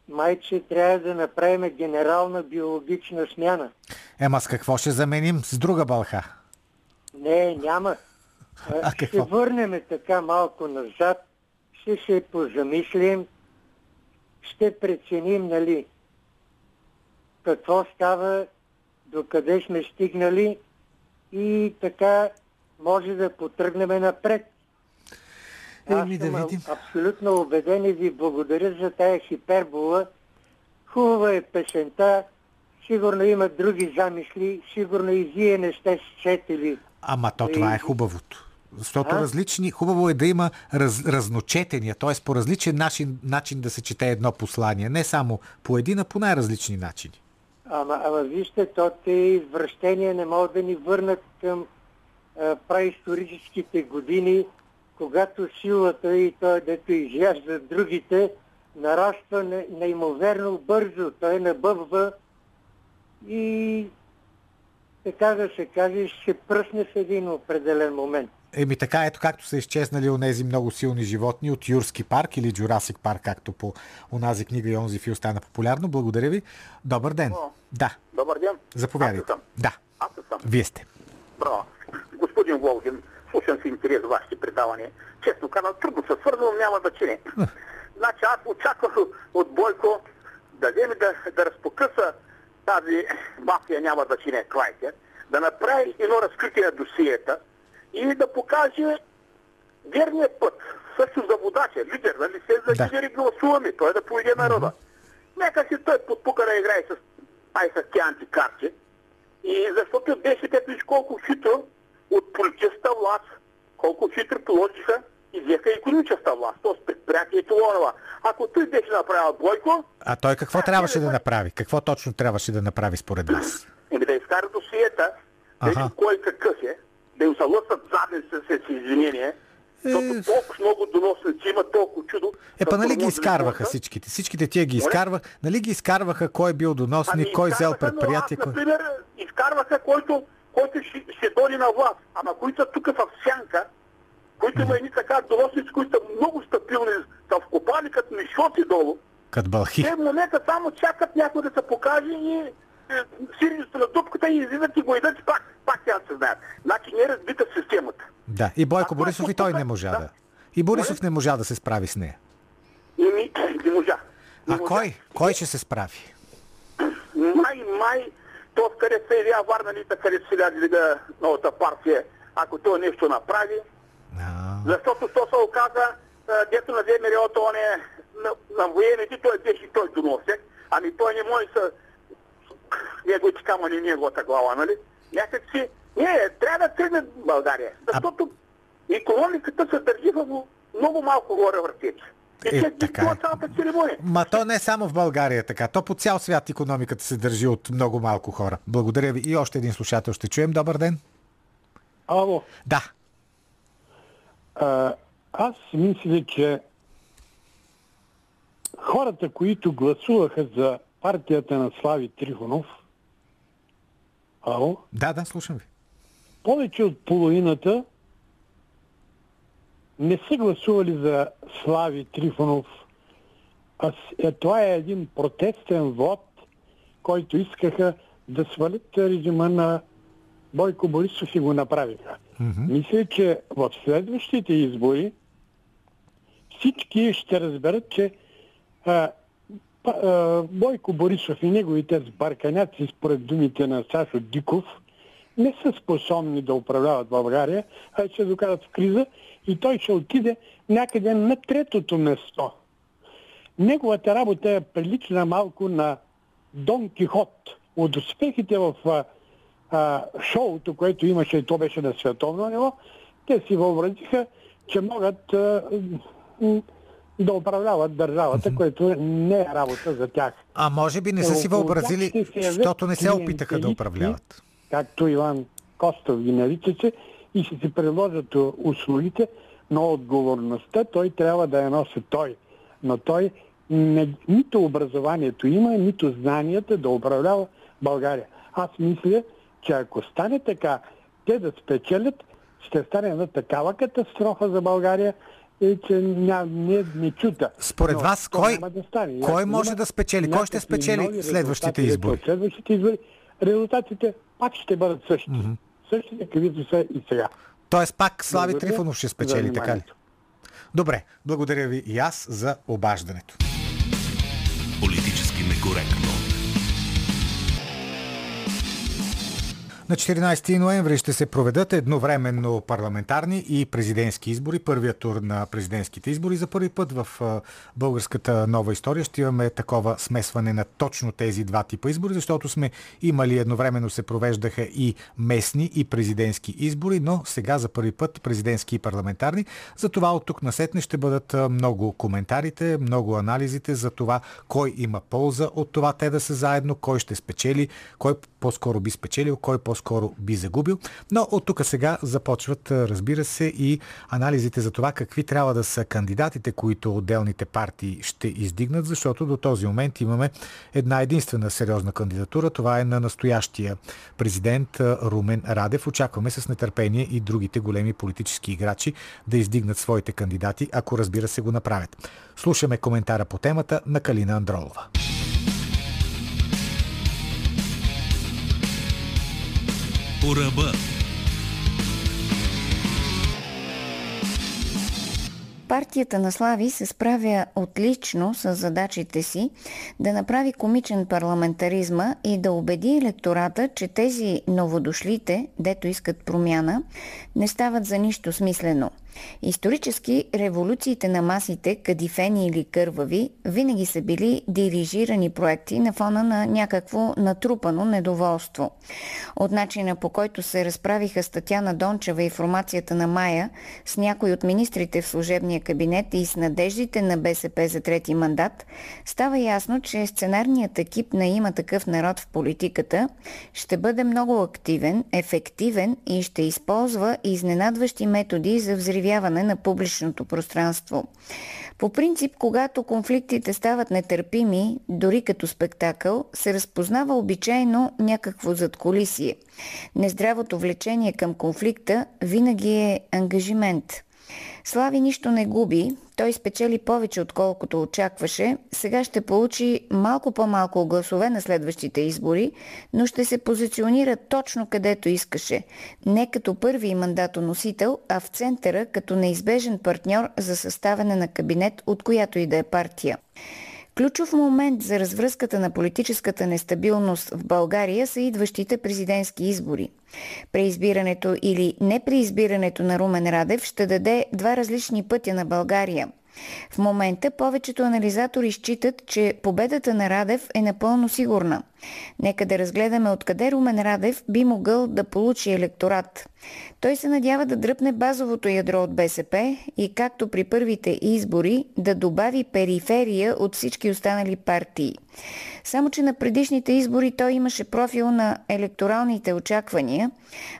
майче трябва да направим генерална биологична смяна. Ема с какво ще заменим? С друга бълха? Не, няма. А, ще какво? върнем така малко назад, ще се позамислим, ще преценим, нали, какво става, докъде сме стигнали и така може да потръгнем напред. Аз съм да видим. абсолютно убеден и ви благодаря за тая хипербола. Хубава е песента, сигурно има други замисли, сигурно и вие не сте сетили Ама то това е хубавото. Защото а? различни, хубаво е да има раз, разночетения, т.е. по различен начин, начин да се чете едно послание. Не само по един, а по най-различни начини. Ама, ама вижте, то те извращения не могат да ни върнат към а, праисторическите години, когато силата и той, дето изяжда другите, нараства неимоверно бързо. Той набъбва и така да се каже, ще пръсне в един определен момент. Еми така, ето както са изчезнали онези много силни животни от Юрски парк или Джурасик парк, както по онази книга и онзи фил стана популярно. Благодаря ви. Добър ден. О, да. Добър ден. Заповядайте. Аз. Да. Аз съм. Вие сте. Браво. Господин Волгин, слушам си интерес вашите предавания. Честно казвам, трудно се свързвам, няма значение. значи аз очаквах от Бойко да вземе да, да разпокъса тази мафия, няма значение, Клайкер, да направи едно разкритие на досиета, и да покаже верния път. Също за водача, лидер, нали се за да. лидери гласуваме, той да поведе народа. Mm-hmm. Нека си той подпука да играе с ай с тези антикарти. И защото БСП виж колко хитро от политическата власт, колко хитро положиха и взеха економическата власт, т.е. предприятието Лонова. Ако той беше направил Бойко... А той какво трябваше да направи? Какво точно трябваше да направи според вас? Еми да изкара досиета, ага. кой какъв е, да им се лъсат задници с извинение, защото е... толкова много доносници има толкова чудо. Е, па нали ги изкарваха всичките? Всичките тия ги изкарваха. Нали ги изкарваха кой е бил доносник, ами, кой взел предприятие. Аз, кой... Например, изкарваха който, който ще, ще доди на власт. Ама които са тук в сянка, които има едни така доносници, които са много стабилни, са вкопали като мишоти долу. Като бълхи. Те монета само чакат някой да се покаже и сирените на дупката и излизат и го идат пак, пак тя се знаят. Значи не е разбита системата. Да, и Бойко а Борисов и той не можа да. да. И Борисов не можа да се справи с нея. И ми, не можа. Не а можа. кой? Кой ще се справи? Май, май, то къде се явява Варна Лита, къде се ляга новата партия, ако той нещо направи. А... Защото то се оказа, дето на ВМРО, он е на, на военните, той беше той доносек. Ами той не може да неговите камъни, неговата глава, нали? Някак си, не, трябва да тръгне България, защото а... економиката се държи в много малко горе въртече. Е, е, така е. Ма то не само в България е така. То по цял свят економиката се държи от много малко хора. Благодаря ви. И още един слушател ще чуем. Добър ден. Ало. Да. А, аз мисля, че хората, които гласуваха за партията на Слави Трифонов. Ало? Да, да, слушам ви. Повече от половината не са гласували за Слави Трифонов. А е, това е един протестен вод, който искаха да свалят режима на Бойко Борисов и го направиха. Mm-hmm. Мисля, че в следващите избори всички ще разберат, че а, Бойко Борисов и неговите сбарканяци, според думите на Сашо Диков, не са способни да управляват България, а ще докарат в криза и той ще отиде някъде на третото место. Неговата работа е прилична малко на Дон Кихот. От успехите в а, а, шоуто, което имаше, и то беше на световно ниво, те си въобразиха, че могат а, да управляват държавата, което не е работа за тях. А може би не са си въобразили, защото не се опитаха да управляват. Както Иван Костов ги наричаше, и ще си предложат услугите, но отговорността той трябва да я носи той. Но той не, нито образованието има, нито знанията да управлява България. Аз мисля, че ако стане така, те да спечелят, ще стане една такава катастрофа за България, е, че ня, не, не чута. Според Но, вас, кой, да стане. кой може да спечели? Кой ще спечели следващите избори? Следващите избори резултатите пак ще бъдат същите. Mm-hmm. Същите, каквито са и сега. Тоест пак Слави Благодаря Трифонов ще спечели, така ли? Добре, благодаря ви и аз за обаждането. Политически некоректно. На 14 ноември ще се проведат едновременно парламентарни и президентски избори. Първият тур на президентските избори. За първи път в българската нова история ще имаме такова смесване на точно тези два типа избори, защото сме имали едновременно се провеждаха и местни и президентски избори, но сега за първи път президентски и парламентарни. За това от тук насетне ще бъдат много коментарите, много анализите за това кой има полза от това те да са заедно, кой ще спечели, кой по-скоро би спечелил, кой по по-скоро би загубил. Но от тук сега започват, разбира се, и анализите за това какви трябва да са кандидатите, които отделните партии ще издигнат, защото до този момент имаме една единствена сериозна кандидатура. Това е на настоящия президент Румен Радев. Очакваме с нетърпение и другите големи политически играчи да издигнат своите кандидати, ако разбира се го направят. Слушаме коментара по темата на Калина Андролова. По ръба. Партията на Слави се справя отлично с задачите си да направи комичен парламентаризма и да убеди електората, че тези новодошлите, дето искат промяна, не стават за нищо смислено – Исторически революциите на масите, кадифени или кървави, винаги са били дирижирани проекти на фона на някакво натрупано недоволство. От начина по който се разправиха Статяна Дончева и формацията на Мая с някой от министрите в служебния кабинет и с надеждите на БСП за трети мандат, става ясно, че сценарният екип на има такъв народ в политиката ще бъде много активен, ефективен и ще използва изненадващи методи за взривяване изкривяване на публичното пространство. По принцип, когато конфликтите стават нетърпими, дори като спектакъл, се разпознава обичайно някакво задколисие. Нездравото влечение към конфликта винаги е ангажимент – Слави нищо не губи, той спечели повече отколкото очакваше, сега ще получи малко по-малко гласове на следващите избори, но ще се позиционира точно където искаше. Не като първи мандатоносител, а в центъра като неизбежен партньор за съставяне на кабинет от която и да е партия. Ключов момент за развръзката на политическата нестабилност в България са идващите президентски избори. Преизбирането или непреизбирането на Румен Радев ще даде два различни пътя на България. В момента повечето анализатори считат, че победата на Радев е напълно сигурна. Нека да разгледаме откъде Румен Радев би могъл да получи електорат. Той се надява да дръпне базовото ядро от БСП и както при първите избори да добави периферия от всички останали партии. Само, че на предишните избори той имаше профил на електоралните очаквания,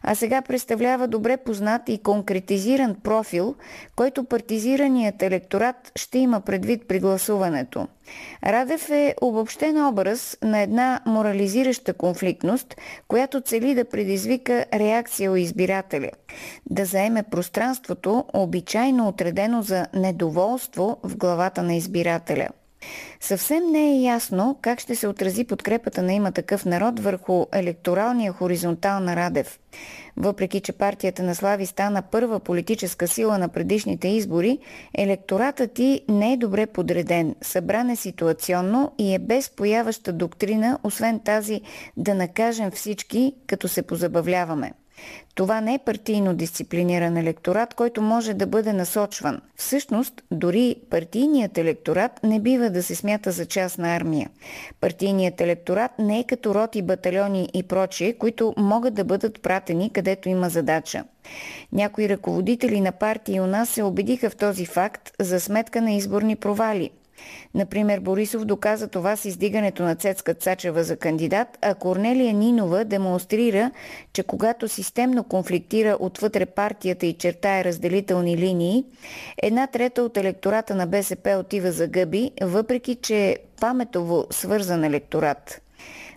а сега представлява добре познат и конкретизиран профил, който партизираният електорат ще има предвид при гласуването. Радев е обобщен образ на една морализираща конфликтност, която цели да предизвика реакция у избирателя, да заеме пространството, обичайно отредено за недоволство в главата на избирателя. Съвсем не е ясно как ще се отрази подкрепата на има такъв народ върху електоралния хоризонтал на Радев. Въпреки, че партията на Слави стана първа политическа сила на предишните избори, електоратът ти не е добре подреден, събран е ситуационно и е без появаща доктрина, освен тази да накажем всички, като се позабавляваме. Това не е партийно дисциплиниран електорат, който може да бъде насочван. Всъщност, дори партийният електорат не бива да се смята за част на армия. Партийният електорат не е като роти, батальони и прочие, които могат да бъдат пратени където има задача. Някои ръководители на партии у нас се убедиха в този факт за сметка на изборни провали – Например, Борисов доказа това с издигането на Цецка Цачева за кандидат, а Корнелия Нинова демонстрира, че когато системно конфликтира отвътре партията и чертае разделителни линии, една трета от електората на БСП отива за гъби, въпреки че е паметово свързан електорат.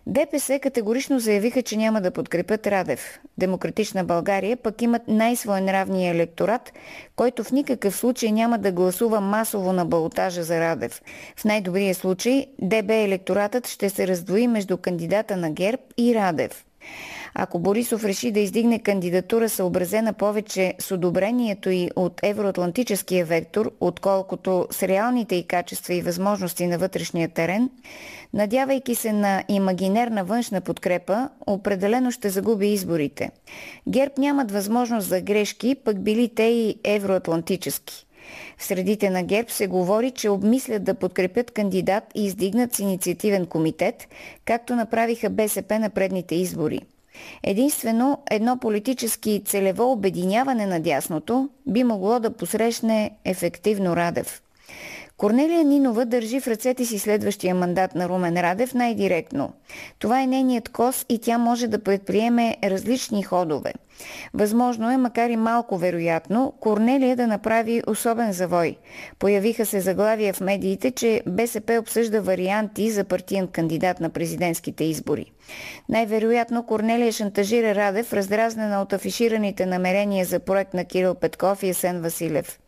ДПС категорично заявиха, че няма да подкрепят Радев. Демократична България пък имат най-своенравния електорат, който в никакъв случай няма да гласува масово на балотажа за Радев. В най-добрия случай ДБ електоратът ще се раздвои между кандидата на ГЕРБ и Радев. Ако Борисов реши да издигне кандидатура съобразена повече с одобрението и от евроатлантическия вектор, отколкото с реалните и качества и възможности на вътрешния терен, надявайки се на имагинерна външна подкрепа, определено ще загуби изборите. ГЕРБ нямат възможност за грешки, пък били те и евроатлантически. В средите на ГЕРБ се говори, че обмислят да подкрепят кандидат и издигнат с инициативен комитет, както направиха БСП на предните избори. Единствено едно политически целево обединяване на дясното би могло да посрещне ефективно Радев. Корнелия Нинова държи в ръцете си следващия мандат на Румен Радев най-директно. Това е нейният кос и тя може да предприеме различни ходове. Възможно е, макар и малко вероятно, Корнелия да направи особен завой. Появиха се заглавия в медиите, че БСП обсъжда варианти за партиен кандидат на президентските избори. Най-вероятно Корнелия шантажира Радев, раздразнена от афишираните намерения за проект на Кирил Петков и Есен Василев.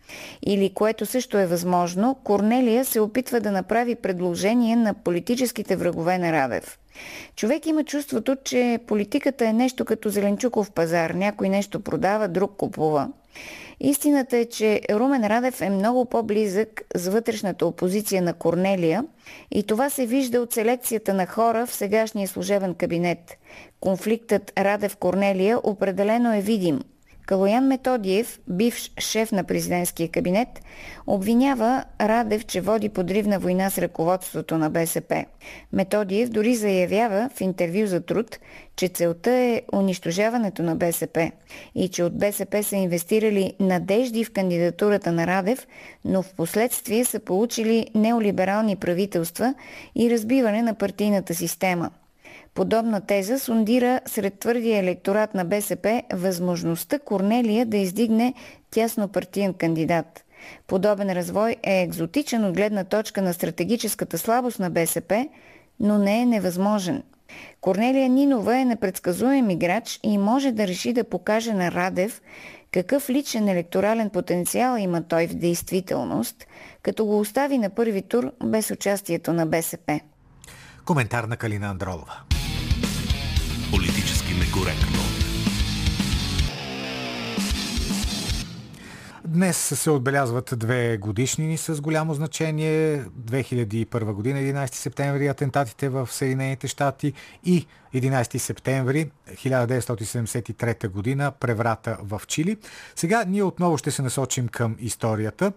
Или, което също е възможно, Корнелия се опитва да направи предложение на политическите врагове на Радев. Човек има чувството, че политиката е нещо като зеленчуков пазар. Някой нещо продава, друг купува. Истината е, че Румен Радев е много по-близък с вътрешната опозиция на Корнелия и това се вижда от селекцията на хора в сегашния служебен кабинет. Конфликтът Радев-Корнелия определено е видим – Калоян Методиев, бивш шеф на президентския кабинет, обвинява Радев, че води подривна война с ръководството на БСП. Методиев дори заявява в интервю за труд, че целта е унищожаването на БСП и че от БСП са инвестирали надежди в кандидатурата на Радев, но в последствие са получили неолиберални правителства и разбиване на партийната система – Подобна теза сундира сред твърдия електорат на БСП възможността Корнелия да издигне тясно партиен кандидат. Подобен развой е екзотичен от гледна точка на стратегическата слабост на БСП, но не е невъзможен. Корнелия Нинова е непредсказуем играч и може да реши да покаже на Радев какъв личен електорален потенциал има той в действителност, като го остави на първи тур без участието на БСП. Коментар на Калина Андролова политически некоректно. Днес се отбелязват две годишнини с голямо значение. 2001 година, 11 септември, атентатите в Съединените щати и 11 септември 1973 година, преврата в Чили. Сега ние отново ще се насочим към историята,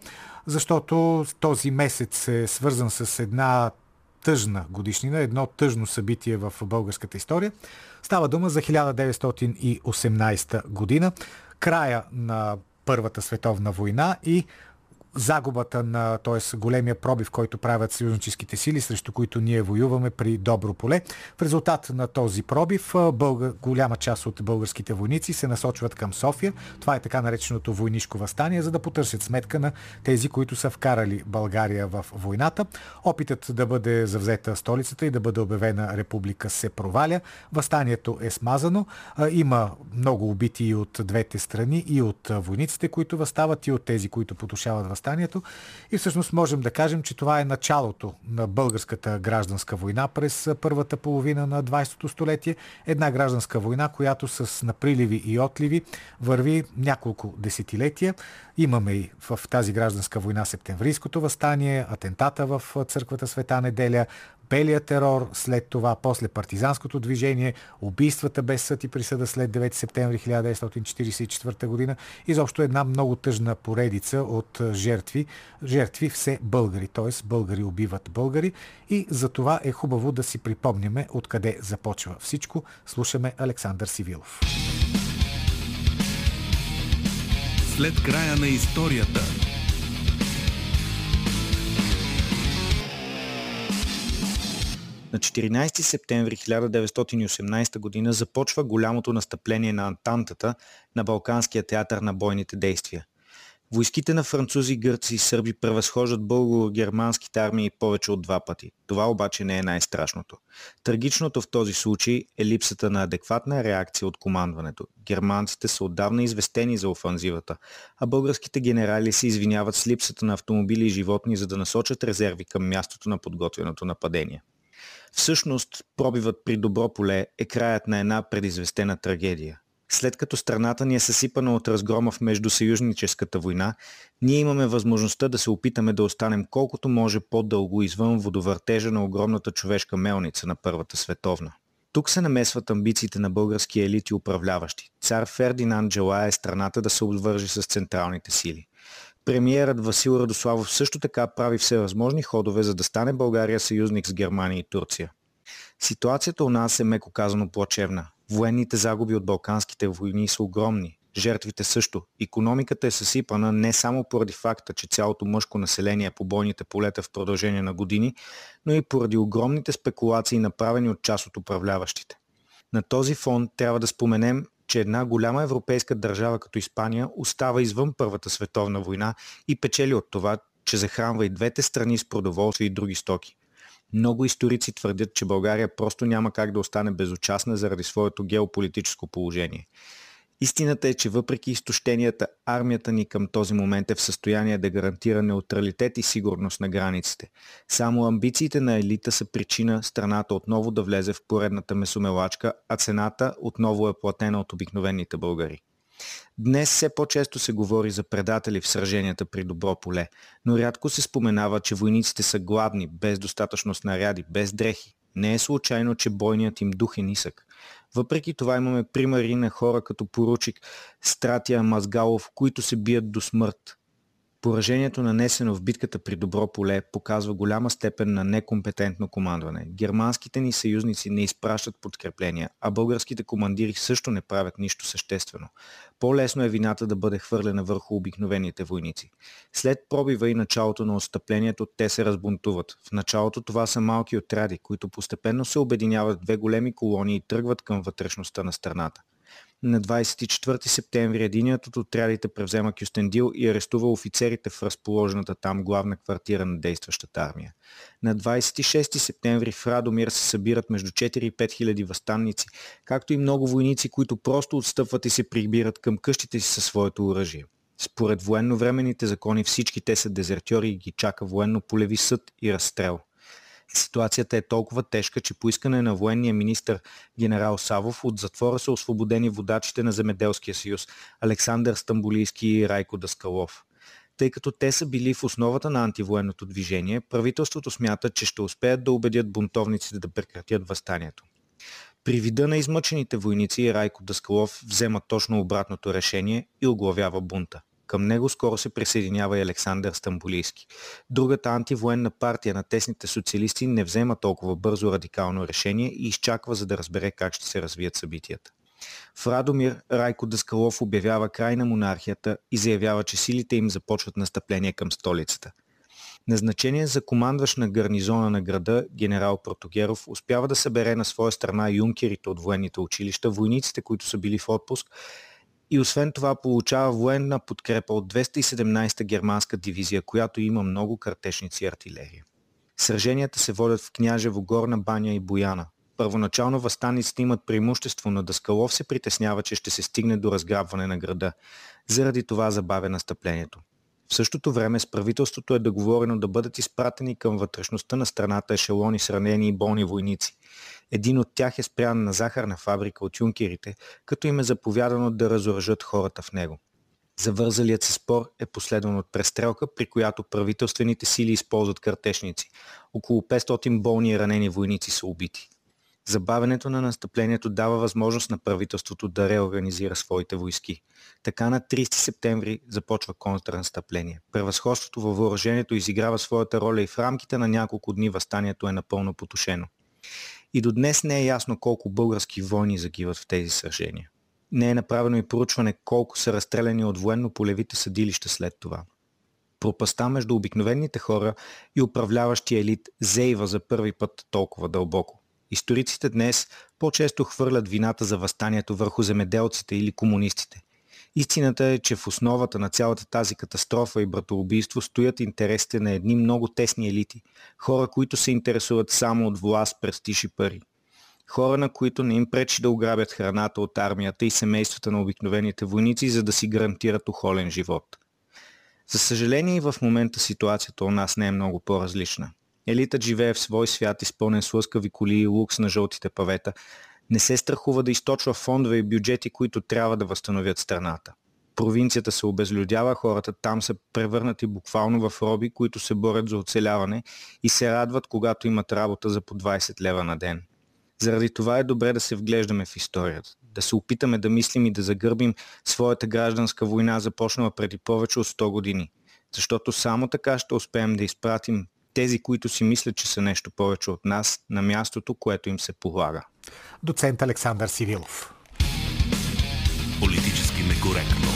защото този месец е свързан с една тъжна годишнина, едно тъжно събитие в българската история. Става дума за 1918 година, края на Първата световна война и загубата на, т.е. големия пробив, който правят съюзническите сили, срещу които ние воюваме при Добро поле. В резултат на този пробив бълга, голяма част от българските войници се насочват към София. Това е така нареченото войнишко възстание, за да потърсят сметка на тези, които са вкарали България в войната. Опитът да бъде завзета столицата и да бъде обявена република се проваля. Възстанието е смазано. Има много убити и от двете страни, и от войниците, които възстават, и от тези, които потушават възстанието възстанието. И всъщност можем да кажем, че това е началото на българската гражданска война през първата половина на 20-то столетие. Една гражданска война, която с наприливи и отливи върви няколко десетилетия. Имаме и в тази гражданска война септемврийското възстание, атентата в църквата Света неделя, белия терор, след това после партизанското движение, убийствата без съд и присъда след 9 септември 1944 година. Изобщо една много тъжна поредица от жертви. Жертви все българи, т.е. българи убиват българи и за това е хубаво да си припомняме откъде започва всичко. Слушаме Александър Сивилов. След края на историята На 14 септември 1918 г. започва голямото настъпление на Антантата на Балканския театър на бойните действия. Войските на французи, гърци и сърби превъзхождат българо-германските армии повече от два пъти. Това обаче не е най-страшното. Трагичното в този случай е липсата на адекватна реакция от командването. Германците са отдавна известени за офанзивата, а българските генерали се извиняват с липсата на автомобили и животни, за да насочат резерви към мястото на подготвеното нападение. Всъщност, пробивът при добро поле е краят на една предизвестена трагедия. След като страната ни е съсипана от разгрома в междусъюзническата война, ние имаме възможността да се опитаме да останем колкото може по-дълго извън водовъртежа на огромната човешка мелница на Първата световна. Тук се намесват амбициите на български елити управляващи. Цар Фердинанд желая страната да се обвържи с централните сили. Премиерът Васил Радославов също така прави всевъзможни ходове, за да стане България съюзник с Германия и Турция. Ситуацията у нас е меко казано плачевна. Военните загуби от балканските войни са огромни. жертвите също. Економиката е съсипана не само поради факта, че цялото мъжко население е по бойните полета в продължение на години, но и поради огромните спекулации, направени от част от управляващите. На този фон трябва да споменем, че една голяма европейска държава като Испания остава извън Първата световна война и печели от това, че захранва и двете страни с продоволствие и други стоки. Много историци твърдят, че България просто няма как да остане безучастна заради своето геополитическо положение. Истината е, че въпреки изтощенията, армията ни към този момент е в състояние да гарантира неутралитет и сигурност на границите. Само амбициите на елита са причина страната отново да влезе в поредната месомелачка, а цената отново е платена от обикновените българи. Днес все по-често се говори за предатели в сраженията при добро поле, но рядко се споменава, че войниците са гладни, без достатъчно снаряди, без дрехи. Не е случайно, че бойният им дух е нисък. Въпреки това имаме примери на хора като поручик Стратия Мазгалов, които се бият до смърт. Поражението нанесено в битката при Добро поле показва голяма степен на некомпетентно командване. Германските ни съюзници не изпращат подкрепления, а българските командири също не правят нищо съществено. По-лесно е вината да бъде хвърлена върху обикновените войници. След пробива и началото на отстъплението, те се разбунтуват. В началото това са малки отряди, които постепенно се обединяват в две големи колонии и тръгват към вътрешността на страната. На 24 септември единият от отрядите превзема Кюстендил и арестува офицерите в разположената там главна квартира на действащата армия. На 26 септември в Радомир се събират между 4 и 5 хиляди възстанници, както и много войници, които просто отстъпват и се прибират към къщите си със своето оръжие. Според военновременните закони всички те са дезертьори и ги чака военно-полеви съд и разстрел. Ситуацията е толкова тежка, че по искане на военния министр генерал Савов от затвора са освободени водачите на Земеделския съюз Александър Стамбулийски и Райко Даскалов. Тъй като те са били в основата на антивоенното движение, правителството смята, че ще успеят да убедят бунтовниците да прекратят възстанието. При вида на измъчените войници Райко Даскалов взема точно обратното решение и оглавява бунта. Към него скоро се присъединява и Александър Стамбулийски. Другата антивоенна партия на тесните социалисти не взема толкова бързо радикално решение и изчаква за да разбере как ще се развият събитията. В Радомир Райко Даскалов обявява край на монархията и заявява, че силите им започват настъпление към столицата. Назначение за командващ на гарнизона на града, генерал Протогеров успява да събере на своя страна юнкерите от военните училища, войниците, които са били в отпуск и освен това получава военна подкрепа от 217-та германска дивизия, която има много картечници и артилерия. Сраженията се водят в Княжево, Горна баня и Бояна. Първоначално възстанниците имат преимущество, но Даскалов се притеснява, че ще се стигне до разграбване на града. Заради това забавя настъплението. В същото време с правителството е договорено да бъдат изпратени към вътрешността на страната ешелони с ранени и болни войници. Един от тях е спрян на захарна фабрика от юнкерите, като им е заповядано да разоръжат хората в него. Завързалият се спор е последван от престрелка, при която правителствените сили използват картешници. Около 500 болни и ранени войници са убити. Забавянето на настъплението дава възможност на правителството да реорганизира своите войски. Така на 30 септември започва контрнастъпление. Превъзходството във въоръжението изиграва своята роля и в рамките на няколко дни възстанието е напълно потушено. И до днес не е ясно колко български войни загиват в тези сражения. Не е направено и проучване колко са разстреляни от военно-полевите съдилища след това. Пропаста между обикновените хора и управляващия елит зейва за първи път толкова дълбоко. Историците днес по-често хвърлят вината за възстанието върху земеделците или комунистите. Истината е, че в основата на цялата тази катастрофа и братоубийство стоят интересите на едни много тесни елити. Хора, които се интересуват само от власт, престиж и пари. Хора, на които не им пречи да ограбят храната от армията и семействата на обикновените войници, за да си гарантират охолен живот. За съжаление и в момента ситуацията у нас не е много по-различна. Елитът живее в свой свят, изпълнен с лъскави коли и лукс на жълтите павета. Не се страхува да източва фондове и бюджети, които трябва да възстановят страната. Провинцията се обезлюдява, хората там са превърнати буквално в роби, които се борят за оцеляване и се радват, когато имат работа за по 20 лева на ден. Заради това е добре да се вглеждаме в историята, да се опитаме да мислим и да загърбим своята гражданска война, започнала преди повече от 100 години. Защото само така ще успеем да изпратим тези, които си мислят, че са нещо повече от нас, на мястото, което им се полага. Доцент Александър Сивилов. Политически некоректно.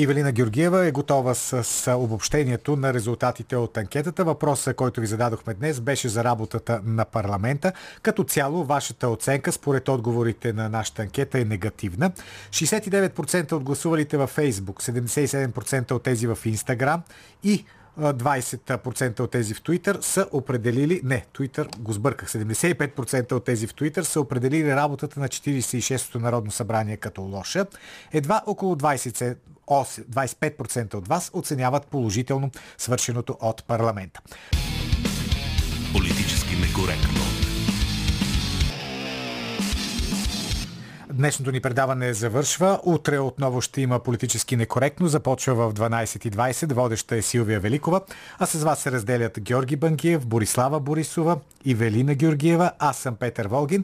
Ивелина Георгиева е готова с обобщението на резултатите от анкетата. Въпросът, който ви зададохме днес, беше за работата на парламента. Като цяло, вашата оценка според отговорите на нашата анкета е негативна. 69% от гласувалите във Фейсбук, 77% от тези в Инстаграм и 20% от тези в Twitter са определили, не, Twitter го сбърках, 75% от тези в Twitter са определили работата на 46-то Народно събрание като лоша. Едва около 20, 25% от вас оценяват положително свършеното от парламента. Политически некоректно. Днешното ни предаване завършва. Утре отново ще има политически некоректно. Започва в 12.20. Водеща е Силвия Великова. А с вас се разделят Георги Бангиев, Борислава Борисова, Ивелина Георгиева. Аз съм Петър Волгин.